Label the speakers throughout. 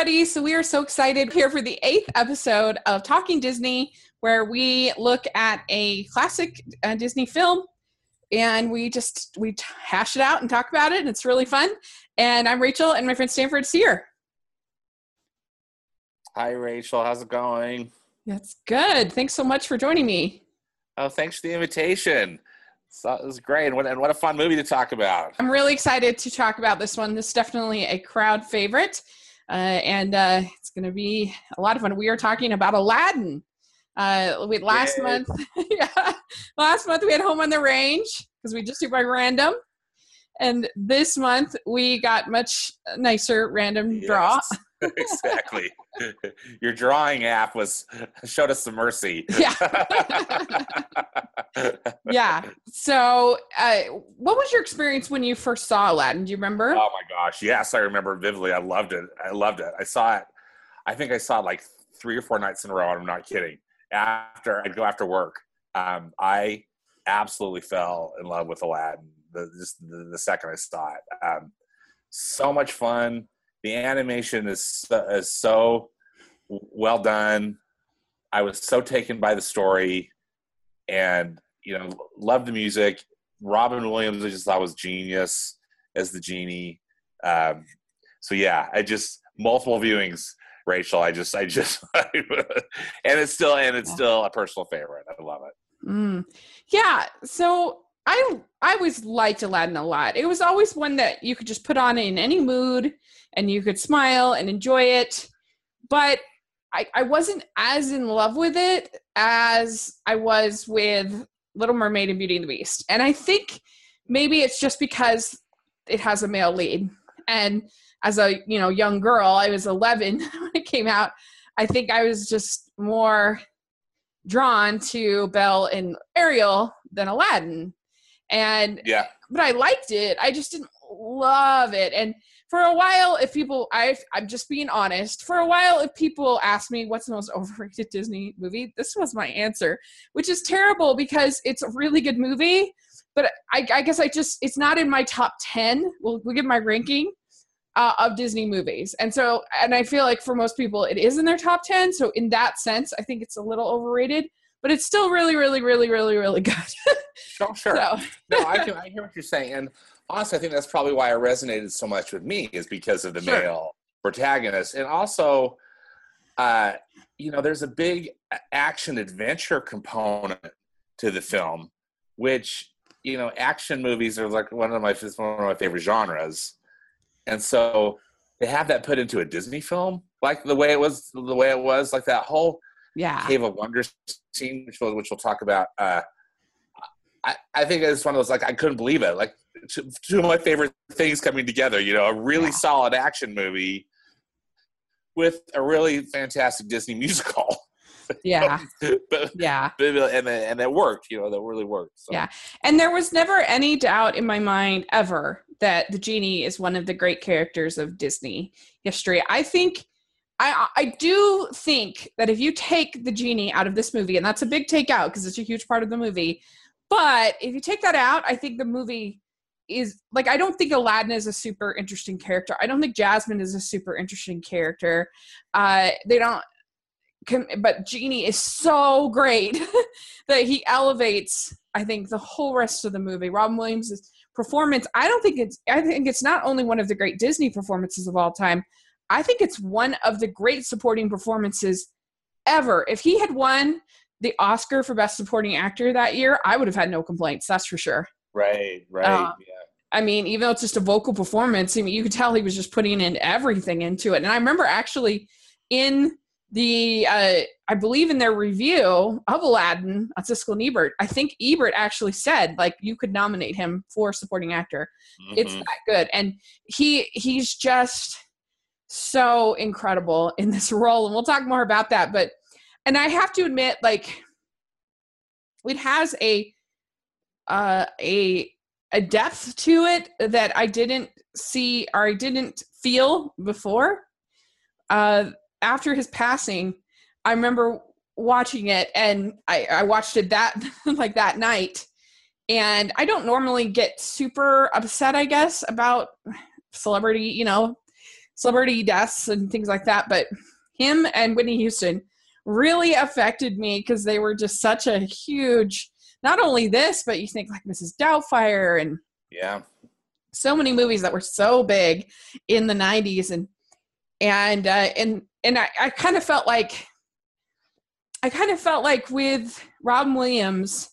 Speaker 1: everybody. So, we are so excited here for the eighth episode of Talking Disney, where we look at a classic uh, Disney film and we just we hash it out and talk about it and it's really fun. And i'm rachel and my friend stanford Sear.
Speaker 2: hi rachel. How's it going?
Speaker 1: That's good. Thanks so much for joining me.
Speaker 2: Oh thanks for the invitation. So it was great and what, and what a fun movie to talk about.
Speaker 1: I'm really excited to talk about this one. This is definitely a crowd favorite and uh, it's going to be a lot of fun we are talking about aladdin uh, we last Yay. month, yeah, last month we had Home on the Range because we just do by random, and this month we got much nicer random yes, draw.
Speaker 2: exactly. Your drawing app was showed us some mercy.
Speaker 1: yeah. yeah. So, uh, what was your experience when you first saw Aladdin? Do you remember?
Speaker 2: Oh my gosh, yes, I remember vividly. I loved it. I loved it. I saw it. I think I saw it like three or four nights in a row. I'm not kidding after I'd go after work. Um, I absolutely fell in love with Aladdin the, just the, the second I saw it. Um, so much fun. The animation is is so well done. I was so taken by the story, and you know, loved the music. Robin Williams, I just thought was genius as the genie. Um, so yeah, I just multiple viewings Rachel. I just, I just, and it's still, and it's still a personal favorite. I love it.
Speaker 1: Mm. Yeah. So I, I always liked Aladdin a lot. It was always one that you could just put on in any mood, and you could smile and enjoy it. But I, I wasn't as in love with it as I was with Little Mermaid and Beauty and the Beast. And I think maybe it's just because it has a male lead. And as a you know young girl i was 11 when it came out i think i was just more drawn to belle and ariel than aladdin and
Speaker 2: yeah.
Speaker 1: but i liked it. I just didn't love it. And for a while if people i i'm just being honest for a while if people ask me what's the most overrated disney movie this was my answer which is terrible because it's a really good movie but I, I guess I just it's not in my top 10 we'll, we'll give my ranking uh, of Disney movies. And so, and I feel like for most people, it is in their top 10. So, in that sense, I think it's a little overrated, but it's still really, really, really, really, really good.
Speaker 2: sure, sure. So. no, I, can, I hear what you're saying. And honestly, I think that's probably why it resonated so much with me, is because of the sure. male protagonist. And also, uh, you know, there's a big action adventure component to the film, which, you know, action movies are like one of my, one of my favorite genres and so they have that put into a Disney film, like the way it was, the way it was, like that whole
Speaker 1: yeah
Speaker 2: Cave of Wonders scene, which we'll, which we'll talk about. Uh, I, I think it's one of those like I couldn't believe it. Like two, two of my favorite things coming together. You know, a really yeah. solid action movie with a really fantastic Disney musical.
Speaker 1: Yeah. but, yeah.
Speaker 2: But, and and it worked. You know, that really worked.
Speaker 1: So. Yeah, and there was never any doubt in my mind ever that the genie is one of the great characters of Disney history. I think I I do think that if you take the genie out of this movie, and that's a big takeout because it's a huge part of the movie, but if you take that out, I think the movie is like I don't think Aladdin is a super interesting character. I don't think Jasmine is a super interesting character. Uh, they don't. But Genie is so great that he elevates. I think the whole rest of the movie. Robin Williams performance i don't think it's i think it's not only one of the great disney performances of all time i think it's one of the great supporting performances ever if he had won the oscar for best supporting actor that year i would have had no complaints that's for sure
Speaker 2: right right um, yeah
Speaker 1: I mean, even though it's just a vocal performance, I mean, you could tell he was just putting in everything into it. And I remember actually in the uh, I believe in their review of Aladdin on Siskel and Ebert, I think Ebert actually said like you could nominate him for supporting actor. Mm-hmm. It's that good, and he he's just so incredible in this role, and we'll talk more about that. But and I have to admit, like it has a uh, a a depth to it that I didn't see or I didn't feel before. Uh, after his passing, I remember watching it and I, I watched it that like that night. And I don't normally get super upset, I guess, about celebrity, you know, celebrity deaths and things like that. But him and Whitney Houston really affected me because they were just such a huge. Not only this, but you think like Mrs. Doubtfire and
Speaker 2: Yeah.
Speaker 1: so many movies that were so big in the 90s and and uh, and and I, I kind of felt like I kind of felt like with Robin Williams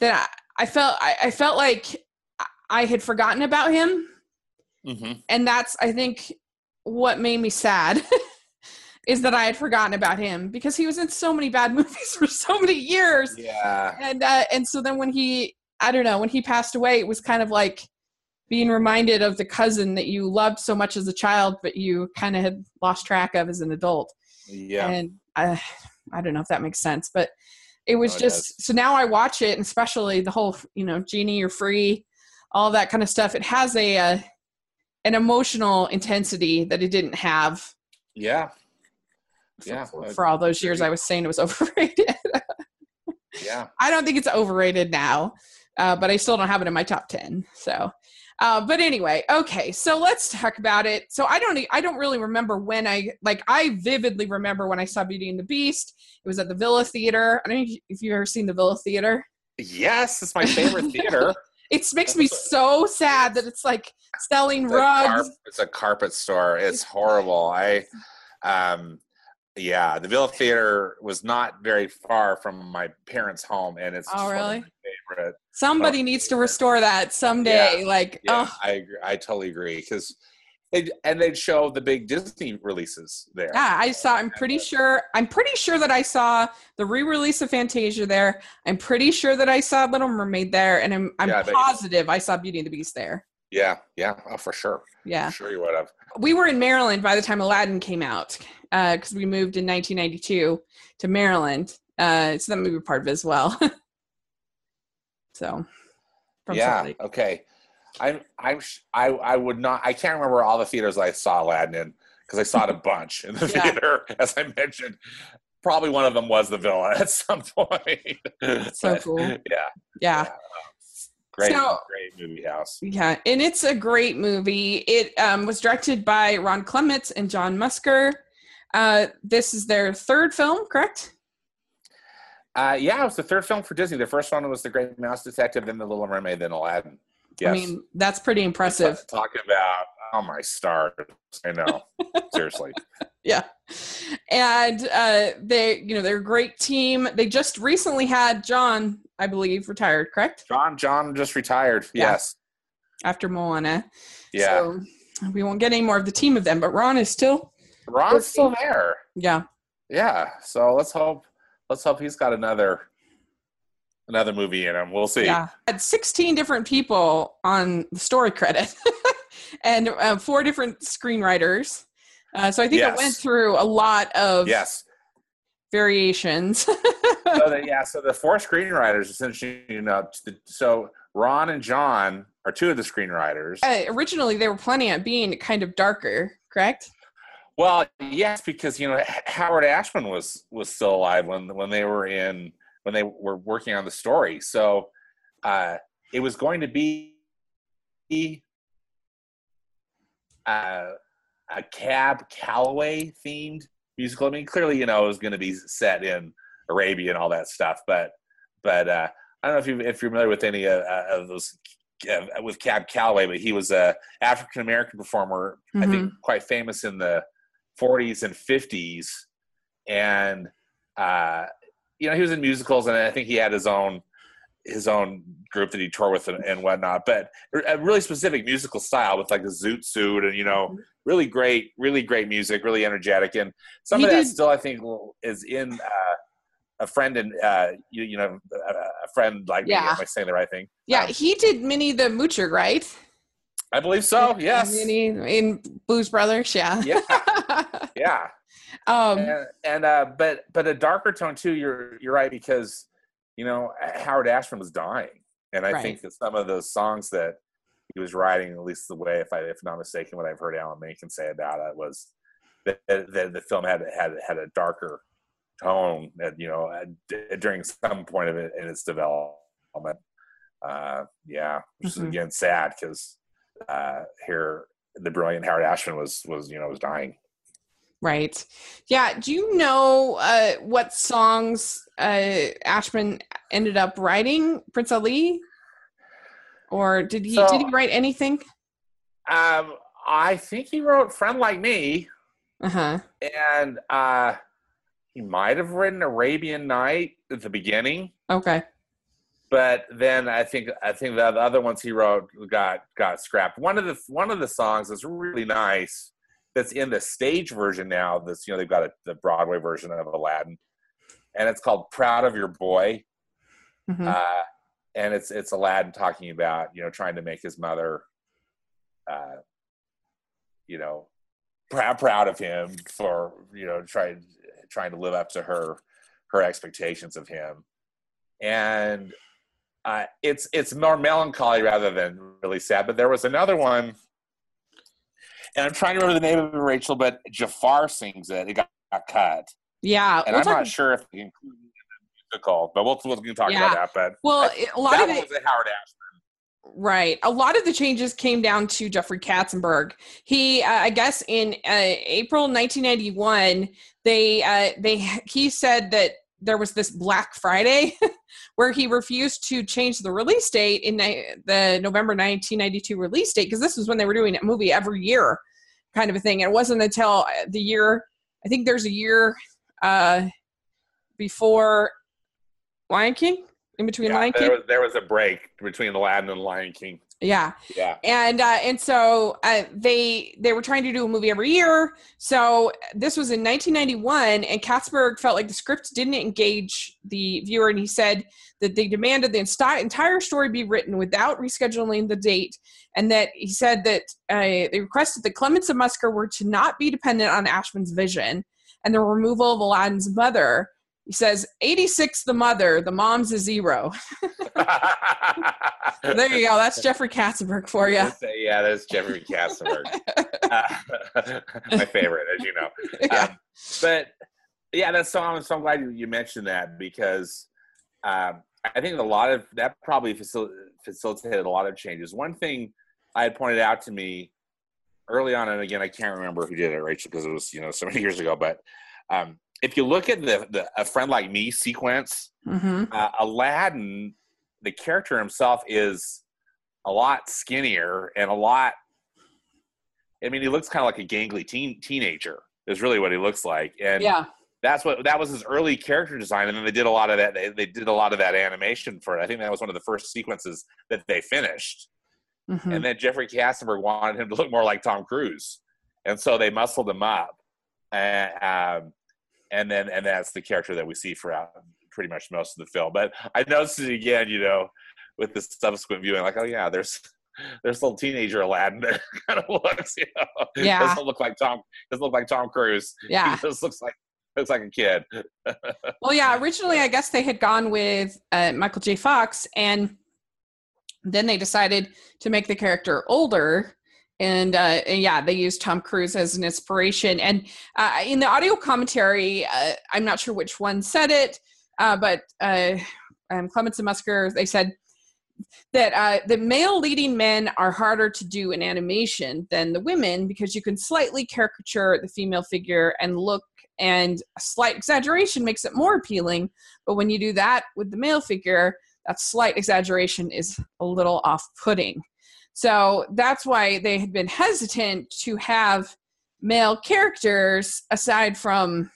Speaker 1: that I, I felt I, I felt like I had forgotten about him
Speaker 2: Mm-hmm.
Speaker 1: and that's I think what made me sad is that I had forgotten about him because he was in so many bad movies for so many years
Speaker 2: Yeah.
Speaker 1: and uh, and so then when he I don't know when he passed away, it was kind of like being reminded of the cousin that you loved so much as a child, but you kind of had lost track of as an adult.
Speaker 2: Yeah.
Speaker 1: And I I don't know if that makes sense, but it was
Speaker 2: it
Speaker 1: just so now I watch it, and especially the whole you know genie you're free, all that kind of stuff. It has a uh, an emotional intensity that it didn't have.
Speaker 2: yeah.
Speaker 1: For,
Speaker 2: Yeah,
Speaker 1: for, all those years. I was saying it was overrated.
Speaker 2: Yeah.
Speaker 1: I don't think it's overrated now, uh, but I still don't have it in my top ten. So, uh, but anyway, okay. So let's talk about it. So I don't, I don't really remember when I like. I vividly remember when I saw Beauty and the Beast. It was at the Villa Theater. I don't know if you've ever seen the Villa Theater.
Speaker 2: Yes, it's my favorite theater.
Speaker 1: It makes me so sad that it's like selling
Speaker 2: It's
Speaker 1: rugs.
Speaker 2: carp- it's a carpet store. It's horrible. I, um, yeah, the Villa Theater was not very far from my parents' home, and it's
Speaker 1: Oh,
Speaker 2: just one of
Speaker 1: really?
Speaker 2: my favorite.
Speaker 1: Somebody needs to restore that someday. Like,
Speaker 2: Yeah,
Speaker 1: oh,
Speaker 2: I agree. I totally agree because they and they'd show the big Disney releases there.
Speaker 1: Yeah, I saw. I'm pretty sure. I'm pretty sure that I saw the re-release of Fantasia there. I'm pretty sure that I saw Little Mermaid there, and I'm I'm
Speaker 2: Yeah,
Speaker 1: positive I saw Beauty and the Beast there.
Speaker 2: Yeah, yeah, oh, for sure.
Speaker 1: Yeah,
Speaker 2: For sure you would have.
Speaker 1: we were in Maryland by the time Aladdin came out because we moved in 1992 to Maryland. Uh, so that movie part of it as well. so, from
Speaker 2: yeah. Okay. I'm. I'm. I. I would not. I can't remember all the theaters I saw Aladdin in because I saw it a bunch in the
Speaker 1: Yeah.
Speaker 2: theater. As I mentioned, probably one of them was the Villa at some point.
Speaker 1: so
Speaker 2: But,
Speaker 1: cool.
Speaker 2: Yeah.
Speaker 1: Yeah.
Speaker 2: Great.
Speaker 1: So-
Speaker 2: great movie house.
Speaker 1: Yeah, and it's a great movie. It um, was directed by Ron Clements and John Musker. Uh, this is their third film, correct?
Speaker 2: Uh, yeah, it was the third film for Disney. The first one was The Great Mouse Detective, then The Little Mermaid, then Aladdin. Yes.
Speaker 1: I mean, that's pretty impressive.
Speaker 2: Talk about oh my stars. I know. Seriously.
Speaker 1: Yeah, and uh, they, you know, they're a great team. They just recently had John, I believe, retired, correct?
Speaker 2: John John just retired.
Speaker 1: Yeah.
Speaker 2: Yes.
Speaker 1: After Moana.
Speaker 2: Yeah.
Speaker 1: So we won't get any more of the team of them, but Ron is still,
Speaker 2: Ron's still there.
Speaker 1: yeah,
Speaker 2: Yeah. So let's hope let's hope he's got another another movie in him. We'll see.
Speaker 1: Yeah, had 16 different people on the story credit and uh, four different screenwriters. Uh, so I think it went through a lot of
Speaker 2: Yes.
Speaker 1: Variations.
Speaker 2: So the, yeah, so the four screenwriters essentially you know t- so Ron and John are two of the screenwriters.
Speaker 1: uh, originally, they were planning on being kind of darker, correct?
Speaker 2: Well, yes, because you know Howard Ashman was was still alive when when they were in when they were working on the story. So uh, it was going to be uh, a Cab Calloway themed musical. I mean, clearly, you know, it was going to be set in Arabia and all that stuff. But but uh, I don't know if you if you're familiar with any uh, uh, of those. Uh, with Cab Calloway, but he was a African American performer. I think quite famous in the 40s and 50s, and uh, you know he was in musicals, and I think he had his own his own group that he toured with and, and whatnot. But a really specific musical style with like a zoot suit, and you know, really great, really great music, really energetic, and some
Speaker 1: He
Speaker 2: of that still I think is in. Uh, a friend and uh, you, you know a, friend like me.
Speaker 1: Yeah.
Speaker 2: Am I saying the right thing?
Speaker 1: Yeah,
Speaker 2: Um,
Speaker 1: he did Minnie the Moocher, right?
Speaker 2: I believe so. Yes.
Speaker 1: Minnie in Blues Brothers, yeah.
Speaker 2: Yeah. Yeah.
Speaker 1: um,
Speaker 2: and, and uh, but but a darker tone too. You're you're right because you know Howard Ashman was dying, and I
Speaker 1: Right.
Speaker 2: think that some of those songs that he was writing, at least the way, if I if not mistaken, what I've heard Alan Menken say about it was that, that, the film had had had a darker tone that you know at- during some point of it in its development. Uh, yeah, which
Speaker 1: Mhm.
Speaker 2: is again sad because uh, here the brilliant Howard Ashman was was you know was dying.
Speaker 1: Right. Yeah. Do you know uh, what songs uh, Ashman ended up writing, Prince Ali? Or did he
Speaker 2: So-
Speaker 1: did he write anything?
Speaker 2: Um, I think he wrote "Friend Like Me,"
Speaker 1: Uh huh.
Speaker 2: and uh, he might have written "Arabian Night" at the beginning.
Speaker 1: Okay.
Speaker 2: but then I think I think the other ones he wrote got got scrapped. One of the one of the songs is really nice that's in the stage version now. That's you know they've got a, the Broadway version of Aladdin, and it's called "Proud of Your Boy,"
Speaker 1: Mhm.
Speaker 2: uh, and it's it's Aladdin talking about you know trying to make his mother, uh, you know, proud proud of him for you know trying trying to live up to her her expectations of him, and uh, it's it's more melancholy rather than really sad. But there was another one, and I'm trying to remember the name of it, Rachel. But Jafar sings it. It got, got cut,
Speaker 1: yeah.
Speaker 2: and
Speaker 1: we'll
Speaker 2: I'm
Speaker 1: talk-
Speaker 2: not sure if they included the musical. But we'll we'll can talk
Speaker 1: Yeah.
Speaker 2: about that. But
Speaker 1: well, a lot
Speaker 2: that
Speaker 1: of it,
Speaker 2: was a Howard Ashman.
Speaker 1: Right. A lot of the changes came down to Jeffrey Katzenberg. He, uh, I guess, in uh, April 1991, they uh, they he said that there was this Black Friday where he refused to change the release date in the November 1992 release date because this was when they were doing a movie every year, kind of a thing. And it wasn't until the year I think there's a year uh, before Lion King in between
Speaker 2: Yeah,
Speaker 1: Lion
Speaker 2: there
Speaker 1: King.
Speaker 2: was there was a break between Aladdin and Lion King.
Speaker 1: Yeah.
Speaker 2: Yeah.
Speaker 1: and uh, and so uh, they they were trying to do a movie every year. So this was in 1991, and Katzberg felt like the script didn't engage the viewer, and he said that they demanded the insti- entire story be written without rescheduling the date, and that he said that uh, they requested that Clements and Musker were to not be dependent on Ashman's vision, and the removal of Aladdin's mother. He says, 86 the mother, the mom's a zero. There you go. That's Jeffrey Katzenberg for you.
Speaker 2: Yeah, that's Jeffrey Katzenberg. Uh, my favorite, as you know.
Speaker 1: Yeah.
Speaker 2: Um, but yeah, that's so I'm so glad you, mentioned that because um, I think a lot of that probably facil- facilitated a lot of changes. One thing I had pointed out to me early on, and again, I can't remember who did it, Rachel, because it was you know so many years ago. But um, if you look at the, the a friend like me sequence,
Speaker 1: hmm
Speaker 2: uh, Aladdin, the character himself is a lot skinnier and a lot. I mean, he looks kind of like a gangly teen teenager. Is really what he looks like, and
Speaker 1: Yeah.
Speaker 2: that's what that was his early character design. And then they did a lot of that. They, they did a lot of that animation for it. I think that was one of the first sequences that they finished.
Speaker 1: Mhm.
Speaker 2: And then Jeffrey Katzenberg wanted him to look more like Tom Cruise, and so they muscled him up. And um, and then and that's the character that we see throughout pretty much most of the film. But I noticed it again, you know, with the subsequent viewing, like, oh yeah, there's there's little teenager Aladdin that kind of looks, you know,
Speaker 1: Yeah.
Speaker 2: doesn't look like Tom doesn't look like Tom Cruise.
Speaker 1: Yeah.
Speaker 2: he just looks like looks like a kid.
Speaker 1: Well, yeah. Originally, I guess they had gone with uh, Michael J. Fox, and then they decided to make the character older. And, uh, yeah, they used Tom Cruise as an inspiration. And uh, in the audio commentary, uh, I'm not sure which one said it, uh, but uh, um, Clements and Musker, they said that uh, the male leading men are harder to do in animation than the women because you can slightly caricature the female figure and look and a slight exaggeration makes it more appealing but when you do that with the male figure that slight exaggeration is a little off-putting so that's why they had been hesitant to have male characters aside from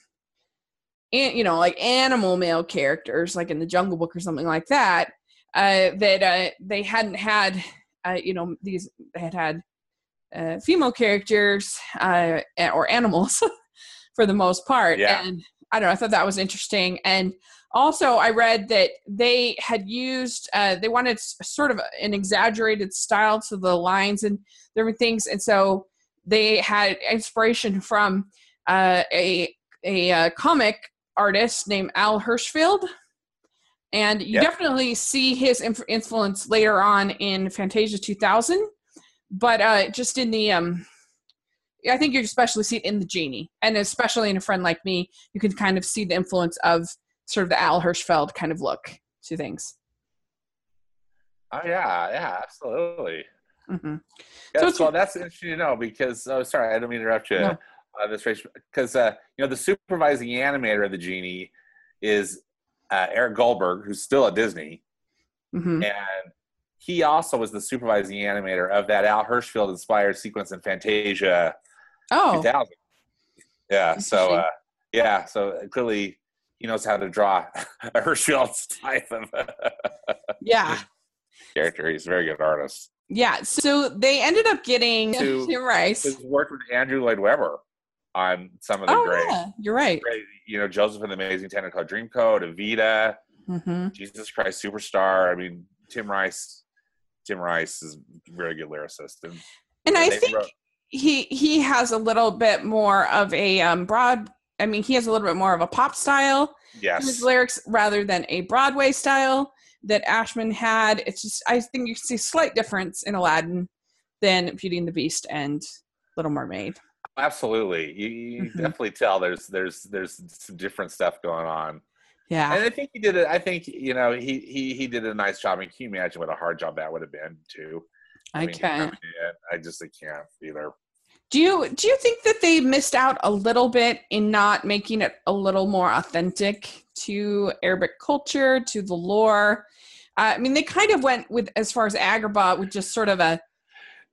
Speaker 1: you know like animal male characters like in the jungle book or something like that uh, that uh, they hadn't had uh, you know these they had had uh, female characters uh, or animals for the most part
Speaker 2: Yeah.
Speaker 1: and i don't know i thought that was interesting and also i read that they had used uh, they wanted sort of an exaggerated style to the lines and different things. And so they had inspiration from uh, a a uh, comic artist named al hirschfeld and you
Speaker 2: Yep.
Speaker 1: definitely see his inf- influence later on in fantasia 2000 but uh, just in the um I think you especially see it in the genie, and especially in a friend like me, you can kind of see the influence of sort of the Al Hirschfeld kind of look to things.
Speaker 2: Oh yeah, yeah, absolutely.
Speaker 1: hmm
Speaker 2: Yeah,
Speaker 1: So it's-
Speaker 2: that's interesting to know because oh sorry, I don't mean to interrupt you.
Speaker 1: No.
Speaker 2: Uh, this race because uh, you know the supervising animator of the genie is uh, Eric Goldberg, who's still at Disney,
Speaker 1: hmm
Speaker 2: and he also was the supervising animator of that Al Hirschfeld inspired sequence in Fantasia
Speaker 1: Oh,
Speaker 2: 2000. Yeah, so uh, yeah, so clearly he knows how to draw a Hirschfeld type of
Speaker 1: yeah.
Speaker 2: character. He's a very good artist.
Speaker 1: Yeah. So they ended up getting
Speaker 2: To-
Speaker 1: Tim Rice.
Speaker 2: He's worked with Andrew Lloyd Webber on some of the
Speaker 1: Oh,
Speaker 2: great,
Speaker 1: yeah. You're right.
Speaker 2: great, you know, Joseph and the Amazing Technicolor Dreamcoat, Evita,
Speaker 1: hmm
Speaker 2: Jesus Christ Superstar. I mean, Tim Rice. Tim Rice is a very good lyricist, and,
Speaker 1: And I think
Speaker 2: wrote-
Speaker 1: he he has a little bit more of a um, broad. I mean, he has a little bit more of a pop style to his lyrics rather than a Broadway style that Ashman had. It's just I think you see a slight difference in Aladdin than Beauty and the Beast and Little Mermaid.
Speaker 2: absolutely. You, you
Speaker 1: Mhm.
Speaker 2: definitely tell there's there's there's some different stuff going on.
Speaker 1: Yeah.
Speaker 2: And I think he did it. I think you know he he he did a nice job. I mean, can you imagine what a hard job that would have been too?
Speaker 1: I
Speaker 2: mean,
Speaker 1: can't.
Speaker 2: mean, I just I can't either.
Speaker 1: Do you do you think that they missed out a little bit in not making it a little more authentic to Arabic culture, to the lore? Uh, I mean, they kind of went with as far as Agrabah with just sort of a.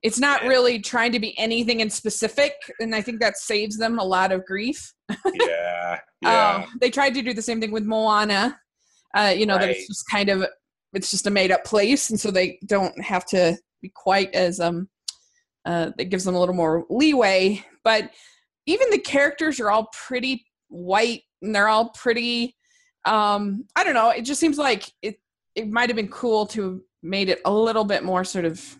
Speaker 1: It's not really trying to be anything in specific, and I think that saves them a lot of grief.
Speaker 2: Yeah, yeah.
Speaker 1: Um, they tried to do the same thing with Moana. Uh, you know that it's just kind of it's just a made up place, and so they don't have to be quite as um. Uh, that gives them a little more leeway, but even the characters are all pretty white, and they're all pretty. Um, I don't know. It just seems like it. It might have been cool to made it a little bit more sort of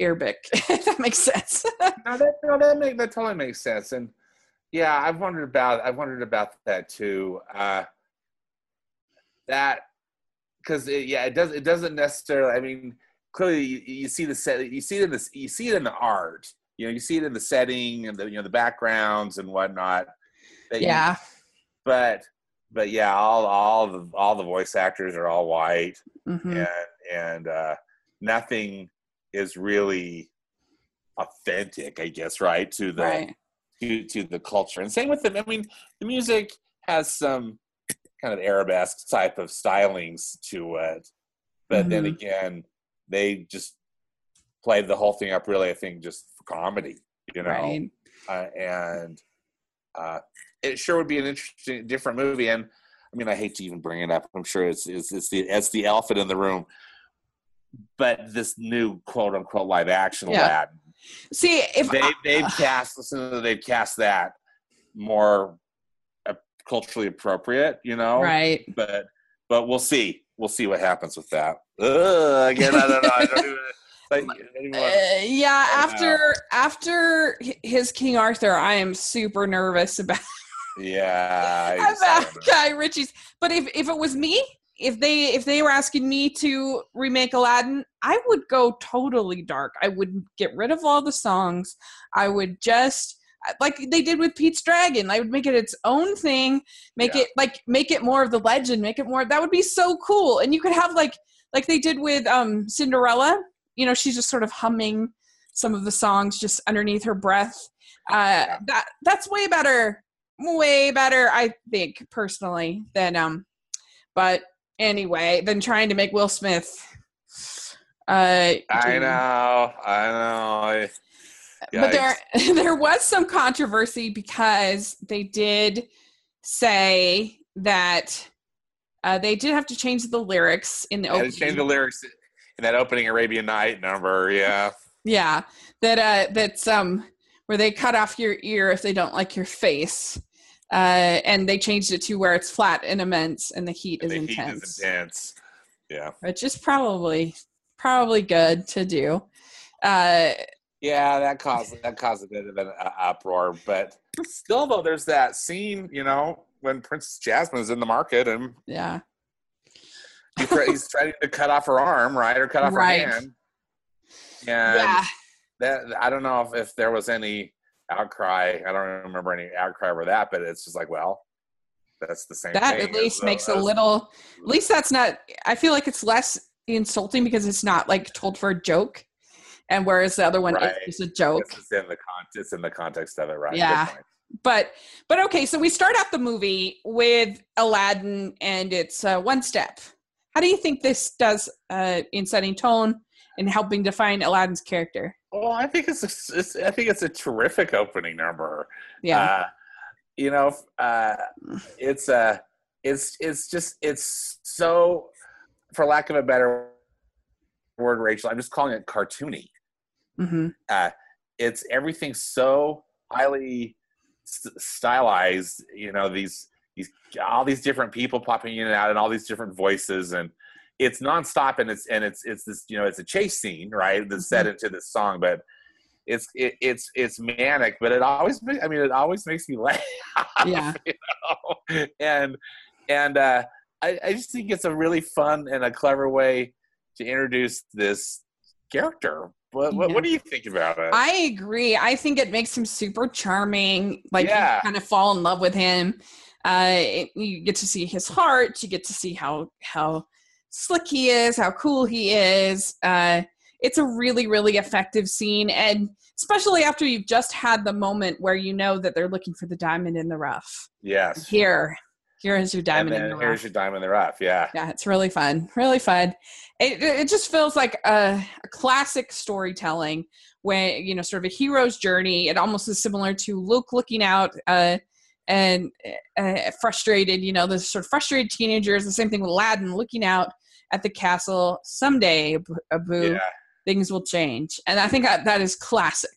Speaker 1: Arabic. if that makes sense.
Speaker 2: no, that no, that make that totally makes sense. And yeah, I've wondered about I've wondered about that too. Uh, that because it, yeah, it does it doesn't necessarily. I mean, clearly you, you see the set, you see it in this, you see it in the art. You know, you see it in the setting and the you know the backgrounds and whatnot. that you-
Speaker 1: yeah.
Speaker 2: but but yeah, all all the all the voice actors are all white
Speaker 1: hmm
Speaker 2: and and uh, nothing is really authentic, I guess, right to the
Speaker 1: Right.
Speaker 2: to to the culture. And same with the, I mean, the music has some kind of arabesque type of stylings to it, but then
Speaker 1: Mhm.
Speaker 2: again, they just played the whole thing up really, I think, just for comedy, you know,
Speaker 1: Right.
Speaker 2: uh, and uh, it sure would be an interesting, different movie. And I mean, I hate to even bring it up. I'm sure it's it's, it's the it's the elephant in the room. But this new quote unquote live action
Speaker 1: Yeah.
Speaker 2: Aladdin,
Speaker 1: See, if
Speaker 2: they
Speaker 1: I-
Speaker 2: they've cast listen to they've cast that more uh, culturally appropriate, you know.
Speaker 1: right.
Speaker 2: But but we'll see. We'll see what happens with that. Ugh, again, I don't know. I don't even. Like, I don't even want-
Speaker 1: Uh, yeah, after after his King Arthur, I am super nervous about,
Speaker 2: yeah.
Speaker 1: About. Guy Ritchie's. But if if it was me, if they if they were asking me to remake Aladdin, I would go totally dark. I would get rid of all the songs. I would just like they did with Pete's Dragon. I would make it its own thing. Make
Speaker 2: Yeah.
Speaker 1: it like make it more of the legend. Make it more. That would be so cool. And you could have like like they did with um Cinderella. You know, she's just sort of humming some of the songs just underneath her breath. Uh, that that's way better, way better, I think personally than um. But anyway, than trying to make Will Smith. Uh,
Speaker 2: I know. I know. I,
Speaker 1: but there there was some controversy because they did say that uh, they did have to change the lyrics in the
Speaker 2: to
Speaker 1: opening.
Speaker 2: change the lyrics in that opening Arabian Night number. Yeah.
Speaker 1: yeah, that uh, that's um where they cut off your ear if they don't like your face, uh, and they changed it to where it's flat and immense and the heat is
Speaker 2: the heat
Speaker 1: intense,
Speaker 2: is intense. Yeah.
Speaker 1: which is probably probably good to do. Uh,
Speaker 2: Yeah, that caused that caused a bit of an uh, uproar, but still, though, there's that scene, you know, when Princess Jasmine is in the market and
Speaker 1: yeah,
Speaker 2: he's, he's trying to cut off her arm, right, or cut off
Speaker 1: Right.
Speaker 2: her hand. And
Speaker 1: yeah.
Speaker 2: that I don't know if, if there was any outcry. I don't remember any outcry over that, but it's just like, well, that's the same.
Speaker 1: that at least
Speaker 2: as, uh,
Speaker 1: makes a little at least that's not i feel like it's less insulting because it's not like told for a joke and whereas the other one
Speaker 2: Right.
Speaker 1: is just a joke.
Speaker 2: It's in the con- it's in the context of it, right?
Speaker 1: Yeah. But but okay, so we start out the movie with Aladdin and it's uh, one step. How do you think this does uh, in setting tone and helping define Aladdin's character?
Speaker 2: Well, I think it's, a, it's I think it's a terrific opening number.
Speaker 1: Yeah,
Speaker 2: Uh, you know, uh, it's uh, it's it's just it's so, for lack of a better word, Rachel, I'm just calling it cartoony.
Speaker 1: mm-hmm.
Speaker 2: Uh, it's everything so highly stylized. You know, these these all these different people popping in and out, and all these different voices, and it's nonstop. And it's and it's it's this you know it's a chase scene, right? That's set into this song, but. It's it, it's it's manic, but it always I mean it always makes me laugh.
Speaker 1: Yeah.
Speaker 2: you know? and and uh, I, I just think it's a really fun and a clever way to introduce this character. What, what,
Speaker 1: Yeah.
Speaker 2: what do you think about it?
Speaker 1: I agree. I think it makes him super charming. Like
Speaker 2: Yeah.
Speaker 1: you kind of fall in love with him. Uh, it- you get to see his heart. You get to see how how slick he is, how cool he is. Uh, it's a really really effective scene, and especially after you've just had the moment where you know that they're looking for the diamond in the rough.
Speaker 2: yes.
Speaker 1: Here, here is your diamond in the rough.
Speaker 2: here's your diamond in the rough. Yeah.
Speaker 1: Yeah, it's really fun. Really fun. It it just feels like a, a classic storytelling when you know, sort of a hero's journey. It almost is similar to Luke looking out uh, and uh, frustrated. You know, the sort of frustrated teenagers. The same thing with Aladdin looking out at the castle. Someday, Abu,
Speaker 2: Yeah.
Speaker 1: things will change, and I think that, that is classic.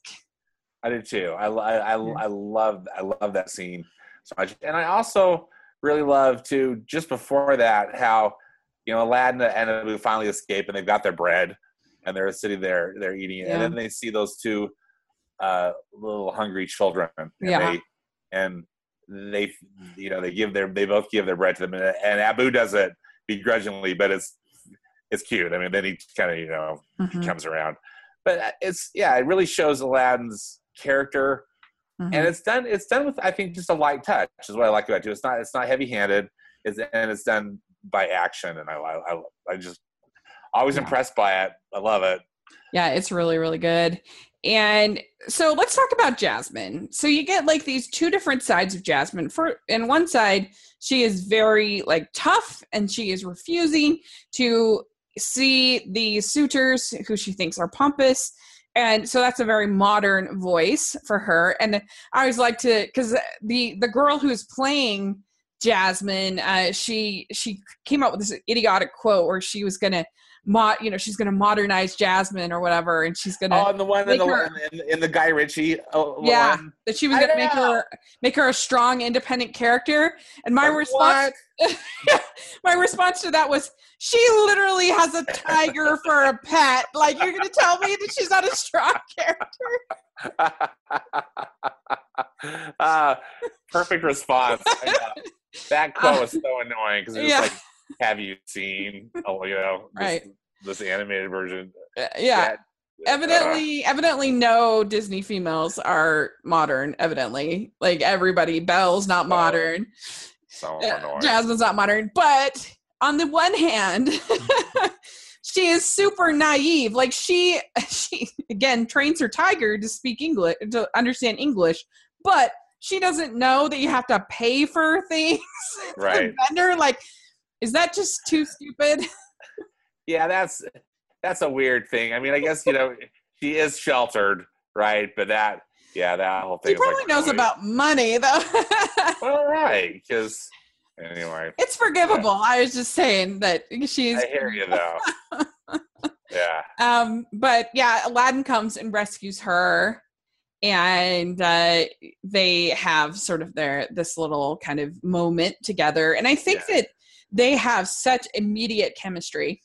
Speaker 2: I did too. I, I, I. I love I love that scene so much, and I also really love too. Just before that, how you know Aladdin and Abu finally escape, and they've got their bread, and they're sitting there, they're eating it,
Speaker 1: Yeah.
Speaker 2: and then they see those two uh, little hungry children, and
Speaker 1: Yeah.
Speaker 2: they and they you know they give their they both give their bread to them, and, and Abu does it begrudgingly, but it's it's cute. I mean, then he kind of you know
Speaker 1: Mhm,
Speaker 2: comes around. But uh, it's yeah, it really shows Aladdin's character,
Speaker 1: mhm.
Speaker 2: and it's done. It's done with I think just a light touch is what I like about it. It's not it's not heavy handed. It's and it's done by action, and I I I just always
Speaker 1: Yeah.
Speaker 2: impressed by it. I love it.
Speaker 1: Yeah, it's really, really good. And so let's talk about Jasmine. So you get like these two different sides of Jasmine. For in one side, she is very like tough and she is refusing to see the suitors who she thinks are pompous. And so that's a very modern voice for her. And I always like to because the the girl who's playing Jasmine, uh, she she came up with this idiotic quote where she was gonna mod you know she's gonna modernize jasmine or whatever and she's gonna
Speaker 2: Oh, and the one in the
Speaker 1: her-
Speaker 2: in, in the Guy Ritchie. Oh,
Speaker 1: Yeah.
Speaker 2: one.
Speaker 1: that she was gonna make
Speaker 2: know.
Speaker 1: her make her a strong independent character and my response my response to that was she literally has a tiger for a pet like you're gonna tell me that she's not a strong character
Speaker 2: uh, perfect response. That quote was so annoying because it was
Speaker 1: Yeah.
Speaker 2: like, "Have you seen? Oh, you know, this,
Speaker 1: Right.
Speaker 2: this animated version?"
Speaker 1: Uh, yeah
Speaker 2: That-
Speaker 1: evidently evidently no disney females are modern evidently like everybody belle's not modern
Speaker 2: so
Speaker 1: Uh,
Speaker 2: annoying.
Speaker 1: Jasmine's not modern, but on the one hand, she is super naive. Like she, she again trains her tiger to speak English, to understand English, but she doesn't know that you have to pay for things.
Speaker 2: Right.
Speaker 1: Vendor, like, is that just too stupid?
Speaker 2: yeah, that's that's a weird thing. I mean, I guess you know she is sheltered, right? But that, yeah, that whole thing.
Speaker 1: She
Speaker 2: is, like,
Speaker 1: probably knows
Speaker 2: really-
Speaker 1: about money, though.
Speaker 2: Well, right, because anyway,
Speaker 1: it's forgivable. I was just saying that she's
Speaker 2: I hear you though. yeah,
Speaker 1: um but yeah aladdin comes and rescues her and uh they have sort of their this little kind of moment together and i think
Speaker 2: Yeah.
Speaker 1: that they have such immediate chemistry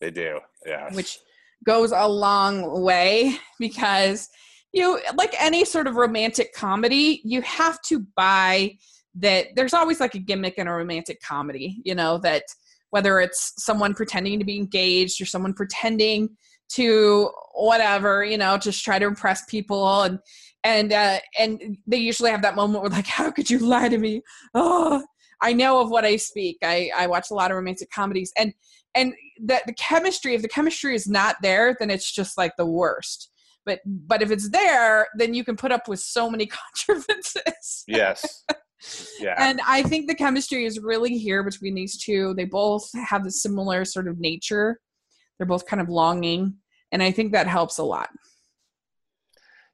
Speaker 2: they do. Yeah,
Speaker 1: which goes a long way because you like any sort of romantic comedy you have to buy that there's always like a gimmick in a romantic comedy you know that whether it's someone pretending to be engaged or someone pretending to whatever you know just try to impress people and and uh and they usually have that moment where like how could you lie to me oh i know of what i speak. I i watch a lot of romantic comedies. And and that the chemistry if the chemistry is not there then it's just like the worst. But but if it's there then you can put up with so many controversies.
Speaker 2: Yes. Yeah.
Speaker 1: And i think the chemistry is really here between these two. They both have the similar sort of nature. They're both kind of longing and i think that helps a lot.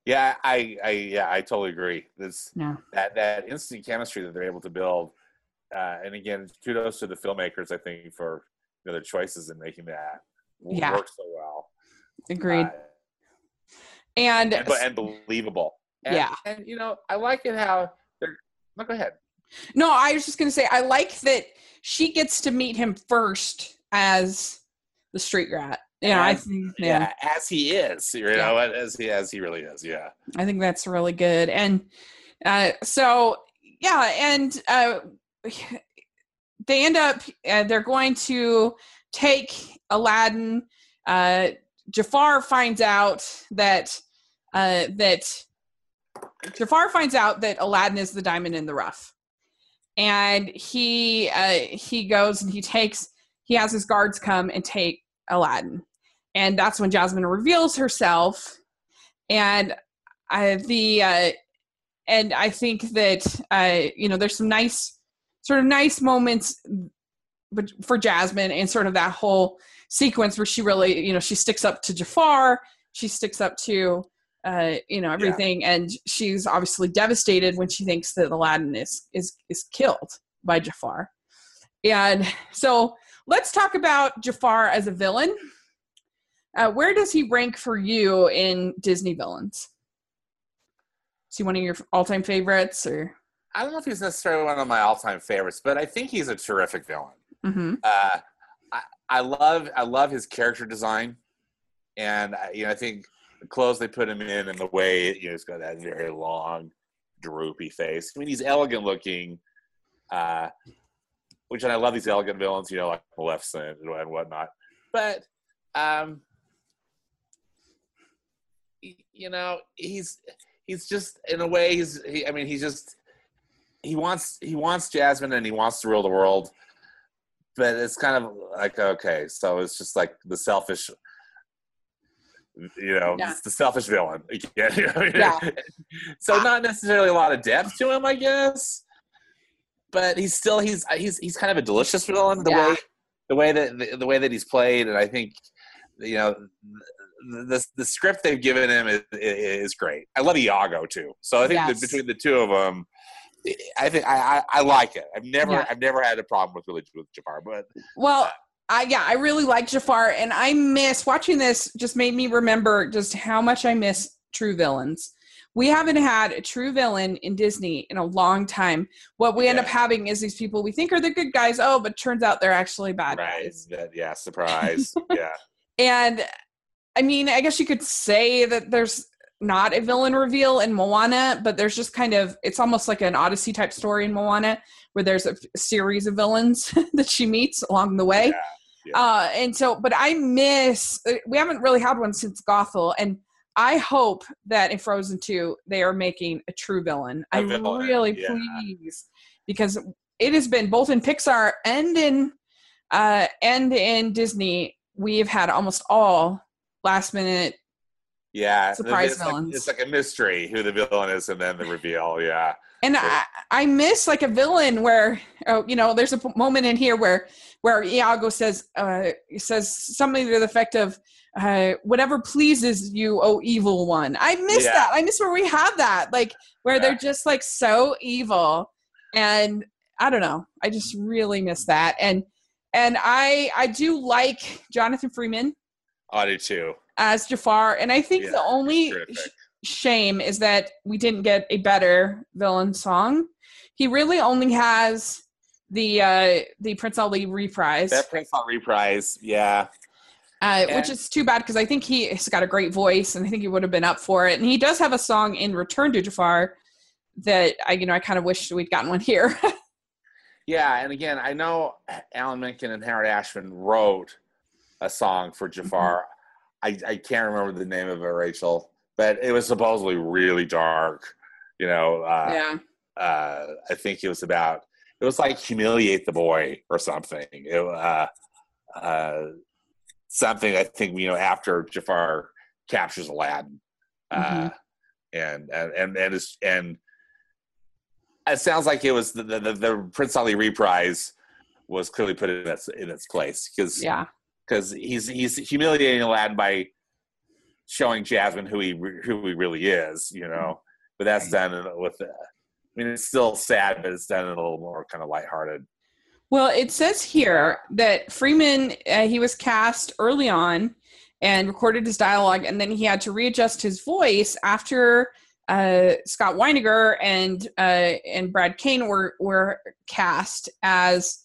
Speaker 2: Yeah i i yeah i totally agree. This
Speaker 1: yeah.
Speaker 2: that that instant chemistry that they're able to build uh, and again kudos to the filmmakers i think for you know, their choices in making that
Speaker 1: Yeah.
Speaker 2: work so well
Speaker 1: agreed
Speaker 2: Uh,
Speaker 1: and,
Speaker 2: and, but- and believable and,
Speaker 1: Yeah.
Speaker 2: and you know i like it how they're no go ahead
Speaker 1: no i was just going to say i like that she gets to meet him first as the street rat yeah i
Speaker 2: And-
Speaker 1: think
Speaker 2: yeah, as he is you
Speaker 1: Yeah.
Speaker 2: know as he as he really is yeah
Speaker 1: I think that's really good. And uh, so, yeah, and uh, they end up, uh, they're going to take Aladdin. Uh, Jafar finds out that uh, that Jafar finds out that Aladdin is the diamond in the rough, and he uh, he goes and he takes he has his guards come and take Aladdin, and that's when Jasmine reveals herself, and I the uh, and I think that uh, you know there's some nice sort of nice moments, but for Jasmine and sort of that whole sequence where she really you know she sticks up to Jafar, she sticks up to uh, you know everything, and she's obviously devastated when she thinks that Aladdin is is is killed by Jafar, and so let's talk about Jafar as a villain. Uh, where does he rank for you in Disney villains? Is he one of your all-time favorites, or?
Speaker 2: I don't know if he's necessarily one of my all-time favorites but i think he's a terrific villain
Speaker 1: Mm-hmm.
Speaker 2: uh, I, I love I love his character design, and I, you know I think the clothes they put him in and the way you know he's got that very long, droopy face. I mean he's elegant looking, uh, which and I love these elegant villains, you know like Maleficent and, and whatnot. But um, you know he's he's just in a way he's he, I mean he's just he wants he wants Jasmine and he wants to rule the world but it's kind of like okay so it's just like the selfish you know
Speaker 1: Yeah.
Speaker 2: the selfish villain.
Speaker 1: Yeah.
Speaker 2: so not necessarily a lot of depth to him i guess but he's still he's he's he's kind of a delicious villain the
Speaker 1: Yeah.
Speaker 2: way the way that the, the way that he's played and i think you know the, the, the script they've given him is, is great i love iago too so i think
Speaker 1: Yes.
Speaker 2: that between the two of them I think I, I, I like it. I've never
Speaker 1: Yeah.
Speaker 2: I've never had a problem with religion with Jafar, but
Speaker 1: Well, uh, I yeah, I really like Jafar, and I miss watching this. Just made me remember just how much I miss true villains. We haven't had a true villain in Disney in a long time. What we end up having is these people we think are the good guys. Oh, but turns out they're actually bad
Speaker 2: right,
Speaker 1: guys.
Speaker 2: yeah, surprise, yeah,
Speaker 1: And I mean, I guess you could say that there's not a villain reveal in Moana, but there's just kind of it's almost like an Odyssey type story in Moana where there's a series of villains that she meets along the way.
Speaker 2: Yeah, yeah.
Speaker 1: Uh, and so, but I miss uh, we haven't really had one since Gothel, and I hope that in Frozen 2 they are making a true villain.
Speaker 2: A
Speaker 1: I
Speaker 2: villain,
Speaker 1: really
Speaker 2: yeah.
Speaker 1: please because it has been both in Pixar and in uh, and in Disney we have had almost all last minute
Speaker 2: yeah.
Speaker 1: Surprise
Speaker 2: it's like, it's like a mystery who the villain is, and then the reveal. Yeah,
Speaker 1: and
Speaker 2: Sure.
Speaker 1: I, I miss like a villain where oh you know there's a moment in here where where Iago says uh says something to the effect of uh whatever pleases you oh evil one I miss
Speaker 2: Yeah.
Speaker 1: that I miss where we have that like where
Speaker 2: Yeah.
Speaker 1: they're just like so evil and I don't know I just really miss that and and I I do like Jonathan Freeman
Speaker 2: I do too.
Speaker 1: As Jafar and I think
Speaker 2: Yeah,
Speaker 1: the only sh- shame is that we didn't get a better villain song. He really only has the uh the Prince Ali reprise,
Speaker 2: That Prince on reprise, yeah,
Speaker 1: uh, which is too bad because I think he has got a great voice and I think he would have been up for it. And he does have a song in Return to Jafar that I you know I kind of wish we'd gotten one here.
Speaker 2: yeah. And again, I know Alan Menken and Howard Ashman wrote a song for Jafar. I, I can't remember the name of it, Rachel, but it was supposedly really dark. You know, uh,
Speaker 1: yeah,
Speaker 2: uh, I think it was about it was like humiliate the boy or something. It, uh, uh, something I think you know after Jafar captures Aladdin, uh,
Speaker 1: Mhm.
Speaker 2: and and and and, is, and it sounds like it was the the, the, the Prince Ali reprise was clearly put in its in its place because
Speaker 1: Yeah.
Speaker 2: Because he's he's humiliating Aladdin by showing Jasmine who he who he really is, you know. But that's done with. Uh, I mean, it's still sad, but it's done in a little more kind of lighthearted.
Speaker 1: Well, it says here that Freeman uh, he was cast early on and recorded his dialogue, and then he had to readjust his voice after uh, Scott Weinger and uh, and Brad Kane were were cast as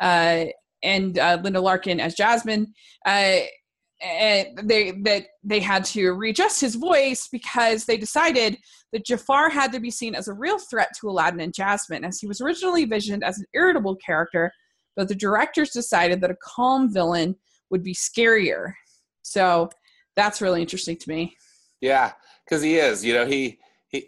Speaker 1: uh, and uh, Linda Larkin as Jasmine. Uh, and they that they had to readjust his voice because they decided that Jafar had to be seen as a real threat to Aladdin and Jasmine, as he was originally visioned as an irritable character, but the directors decided that a calm villain would be scarier. So that's really interesting to me.
Speaker 2: Yeah, because he is. You know, he,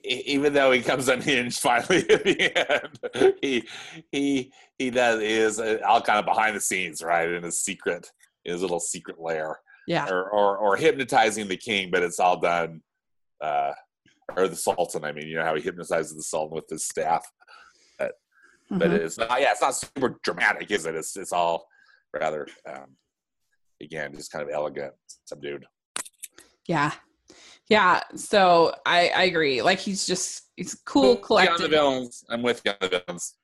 Speaker 2: even though he comes unhinged finally at the end, he he he does is uh, all kind of behind the scenes, right, in his secret, in his little secret lair,
Speaker 1: Yeah.
Speaker 2: or or, or hypnotizing the king, but it's all done. Uh, or the sultan. I mean, you know how he hypnotizes the sultan with his staff, but
Speaker 1: Mhm.
Speaker 2: it's not. Yeah, it's not super dramatic, is it? It's it's all rather, um, again, just kind of elegant, subdued.
Speaker 1: Yeah. Yeah. So I, I agree. Like he's just he's cool,
Speaker 2: On the villains, I'm with you on the villains.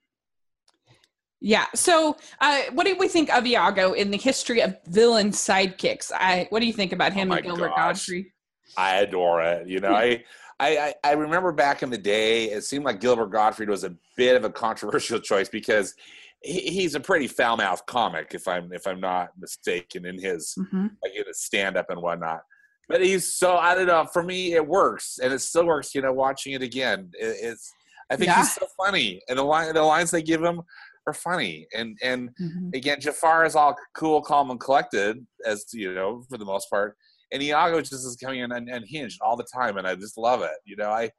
Speaker 1: Yeah. So uh what do we think of Iago in the history of villain sidekicks? I what do you think about him
Speaker 2: Oh
Speaker 1: and Gilbert
Speaker 2: gosh.
Speaker 1: Godfrey?
Speaker 2: I adore it. You know, I, I, I remember back in the day, it seemed like Gilbert Gottfried was a bit of a controversial choice because he, he's a pretty foul mouthed comic, if I'm if I'm not mistaken, in his
Speaker 1: hmm
Speaker 2: like in his stand up and whatnot. But he's so I don't know. For me, it works, and it still works. You know, watching it again, it, it's I think
Speaker 1: Yeah.
Speaker 2: he's so funny, and the line the lines they give him are funny, and and
Speaker 1: hmm
Speaker 2: again, Jafar is all cool, calm, and collected, as you know, for the most part. And Iago just is coming in un- unhinged all the time, and I just love it. You know, I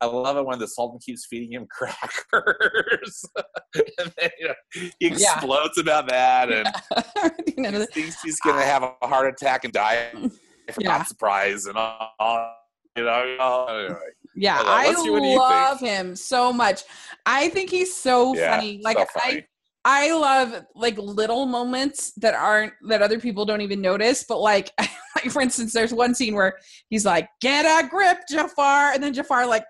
Speaker 2: I love it when the Sultan keeps feeding him crackers, and then you know, he
Speaker 1: Yeah.
Speaker 2: explodes about that, and
Speaker 1: You know,
Speaker 2: he thinks he's gonna have a heart attack and die. If
Speaker 1: Yeah.
Speaker 2: Not surprised, and all, you know. all- anyway.
Speaker 1: Yeah, I
Speaker 2: let's see what you think.
Speaker 1: love him so much. I think he's so
Speaker 2: Yeah,
Speaker 1: funny. Like
Speaker 2: so funny.
Speaker 1: I I love like little moments that aren't that other people don't even notice. But like, like for instance, there's one scene where he's like, "Get a grip, Jafar," and then Jafar like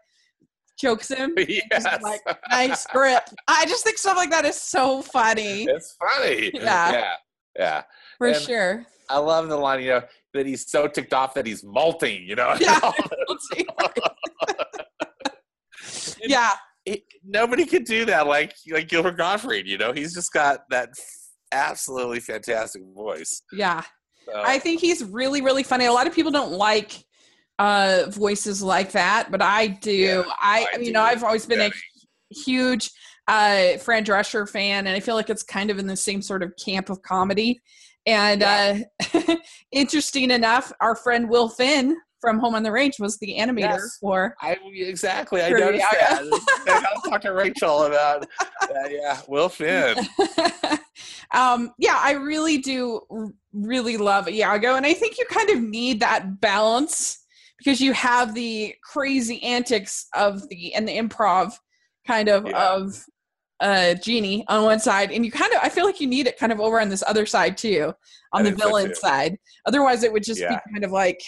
Speaker 1: chokes him.
Speaker 2: yes.
Speaker 1: like, Nice grip. I just think stuff like that is so funny
Speaker 2: it's funny.
Speaker 1: Yeah.
Speaker 2: yeah, yeah.
Speaker 1: for
Speaker 2: and-
Speaker 1: sure.
Speaker 2: I love the line, you know, that he's so ticked off that he's molting, you know.
Speaker 1: Yeah. yeah,
Speaker 2: nobody could do that like like Gilbert Gottfried, you know. He's just got that absolutely fantastic voice.
Speaker 1: yeah.
Speaker 2: So,
Speaker 1: I think he's really, really funny. A lot of people don't like uh voices like that, but I do.
Speaker 2: Yeah,
Speaker 1: I,
Speaker 2: I
Speaker 1: you
Speaker 2: do.
Speaker 1: know, I've always been
Speaker 2: Yeah.
Speaker 1: a huge uh Fran Drescher fan, and I feel like it's kind of in the same sort of camp of comedy. And uh interesting enough, our friend Will Finn from Home on the Range was the animator
Speaker 2: Yes.
Speaker 1: for
Speaker 2: I exactly I noticed that. I gotta talk to Rachel about uh, yeah, Will Finn.
Speaker 1: um, yeah, I really do really love Iago, and I think you kind of need that balance because you have the crazy antics of the and the improv kind of
Speaker 2: Yeah.
Speaker 1: of uh Genie on one side, and you kind of I feel like you need it kind of over on this other side too, on
Speaker 2: I
Speaker 1: the
Speaker 2: think so,
Speaker 1: villain side. Otherwise, it would just
Speaker 2: Yeah.
Speaker 1: be kind of like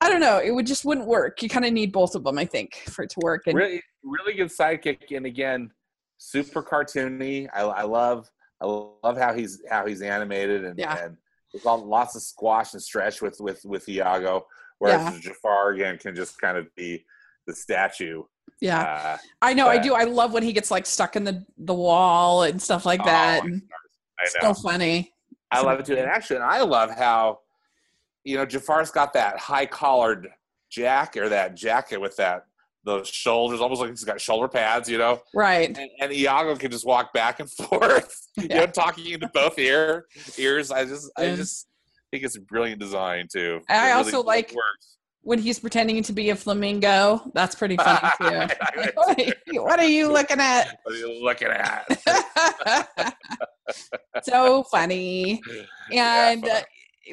Speaker 1: I don't know, it would just wouldn't work. You kind of need both of them, I think, for it to work. And
Speaker 2: really really good sidekick and again super cartoony i, I love i love how he's how he's animated and
Speaker 1: Yeah.
Speaker 2: and there's all, lots of squash and stretch with with with iago whereas jafar again can just kind of be the statue
Speaker 1: yeah.
Speaker 2: uh,
Speaker 1: I know, I do. I love when he gets like stuck in the the wall and stuff like
Speaker 2: oh,
Speaker 1: that.
Speaker 2: I
Speaker 1: and
Speaker 2: know
Speaker 1: so funny.
Speaker 2: i love it too and actually and i love how you know jafar's got that high collared jacket or that jacket with that those shoulders almost like he's got shoulder pads you know
Speaker 1: Right.
Speaker 2: and, and Iago can just walk back and forth, you know, talking into both ear ears. I just, I just think it's a brilliant design too.
Speaker 1: I
Speaker 2: It really
Speaker 1: also like-
Speaker 2: works.
Speaker 1: When he's pretending to be a flamingo, that's pretty funny too. What, are you, what are you looking at?
Speaker 2: What are you looking at?
Speaker 1: so funny. And uh,
Speaker 2: fun.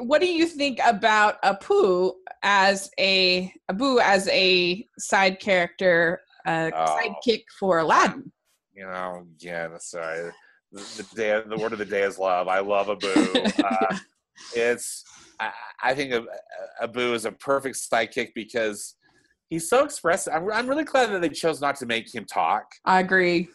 Speaker 1: what do you think about Apu as a Abu as a side character, uh,
Speaker 2: Oh.
Speaker 1: sidekick for Aladdin?
Speaker 2: You know, again, sorry. The, the day, the word of the day is love. I love Abu. uh, it's, I, I think Abu is a perfect sidekick because he's so expressive. I'm, I'm really glad that they chose not to make him talk.
Speaker 1: I agree.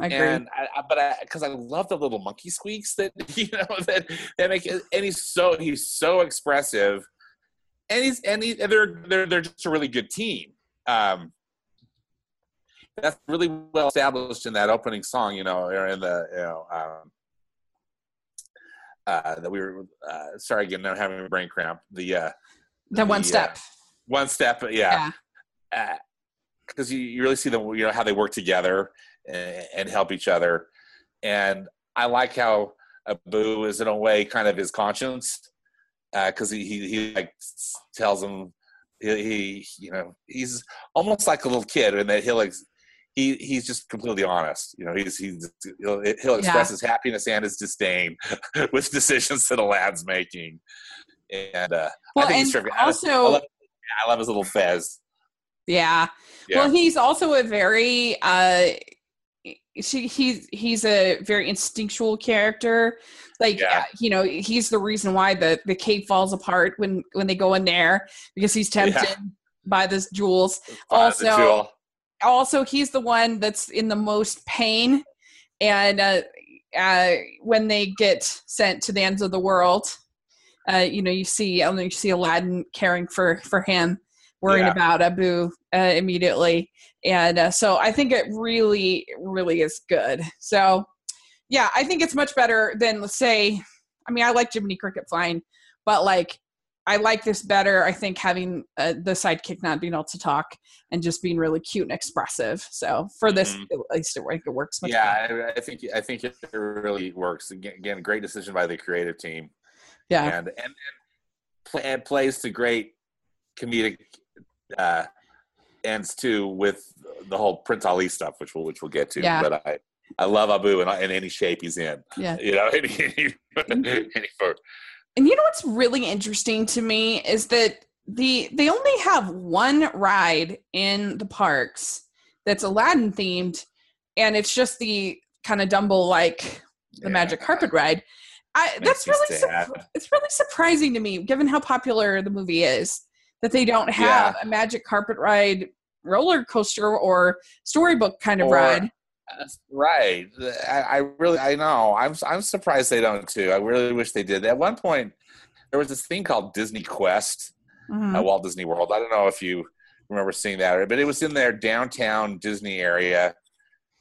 Speaker 1: I agree.
Speaker 2: and I, I, but I because I love the little monkey squeaks that you know that that make it, and he's so he's so expressive, and he's and, he, and they're they're they're just a really good team. Um, that's really well established in that opening song, you know, or in the you know um, uh, that we were. Uh, sorry again, I'm having a brain cramp. The uh,
Speaker 1: the one
Speaker 2: the,
Speaker 1: step.
Speaker 2: one step, yeah
Speaker 1: yeah.
Speaker 2: because you, you really see them, you know, how they work together and, and help each other. And I like how Abu is in a way kind of his conscience because he, he he like tells him he, he you know he's almost like a little kid and that he'll like he he's just completely honest you know he's he's he'll, he'll express his happiness and his disdain with decisions that a lad's making and uh
Speaker 1: Well,
Speaker 2: I think
Speaker 1: and
Speaker 2: he's terrific.
Speaker 1: Also,
Speaker 2: I love, I love his little fez
Speaker 1: yeah.
Speaker 2: yeah
Speaker 1: Well, he's also a very uh she, he's he's a very instinctual character. Like
Speaker 2: Yeah.
Speaker 1: you know, he's the reason why the the cave falls apart when when they go in there because he's tempted
Speaker 2: Yeah.
Speaker 1: by this jewels.
Speaker 2: The
Speaker 1: also-
Speaker 2: jewel.
Speaker 1: Also, he's the one that's in the most pain, and uh, uh, when they get sent to the ends of the world, uh, you know, you see you see Aladdin caring for for him, worrying
Speaker 2: Yeah.
Speaker 1: about Abu uh, immediately, and uh, so I think it really, really is good. So, yeah, I think it's much better than let's say. I mean, I like Jiminy Cricket fine, but like. I like this better. I think having uh, the sidekick not being able to talk and just being really cute and expressive. So for this,
Speaker 2: Mhm.
Speaker 1: at least it, it works much better.
Speaker 2: yeah, I, I think I think it really works. Again, great decision by the creative team,
Speaker 1: Yeah.
Speaker 2: and and, and, play, and plays to great comedic uh, ends too with the whole Prince Ali stuff, which we'll which we'll get to.
Speaker 1: Yeah.
Speaker 2: But I I love Abu in, in any shape he's in.
Speaker 1: Yeah.
Speaker 2: You know, any, any, any for,
Speaker 1: And you know what's really interesting to me is that the they only have one ride in the parks that's Aladdin themed, and it's just the kind of Dumbo like the
Speaker 2: yeah.
Speaker 1: magic carpet ride. I, that's really surp- it's really surprising to me, given how popular the movie is, that they don't have a magic carpet ride roller coaster or storybook kind of
Speaker 2: Or-
Speaker 1: ride.
Speaker 2: Right. I, I really, I know. I'm, I'm surprised they don't too. I really wish they did. At one point, there was this thing called Disney Quest
Speaker 1: Mhm.
Speaker 2: at Walt Disney World. I don't know if you remember seeing that, but it was in their downtown Disney area,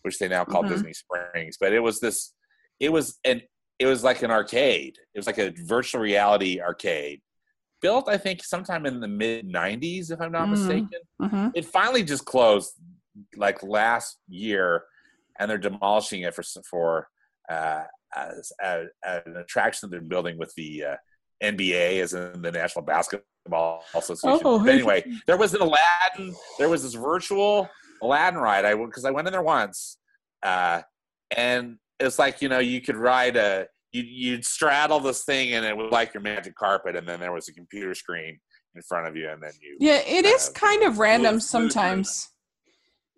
Speaker 2: which they now call
Speaker 1: Mhm.
Speaker 2: Disney Springs. But it was this, it was an, it was like an arcade. It was like a virtual reality arcade, built I think sometime in the mid '90s, if I'm not
Speaker 1: Mhm.
Speaker 2: mistaken
Speaker 1: Mhm.
Speaker 2: it finally just closed like last year and they're demolishing it for for uh, as, as, as an attraction that they're building with the uh, NBA as in the National Basketball Association.
Speaker 1: Oh,
Speaker 2: but anyway, there was an Aladdin. There was this virtual Aladdin ride. I because I went in there once, uh, and it's like you know you could ride a you you'd straddle this thing and it was like your magic carpet, and then there was a computer screen in front of you, and then you
Speaker 1: Yeah, it is
Speaker 2: uh,
Speaker 1: kind of random sometimes.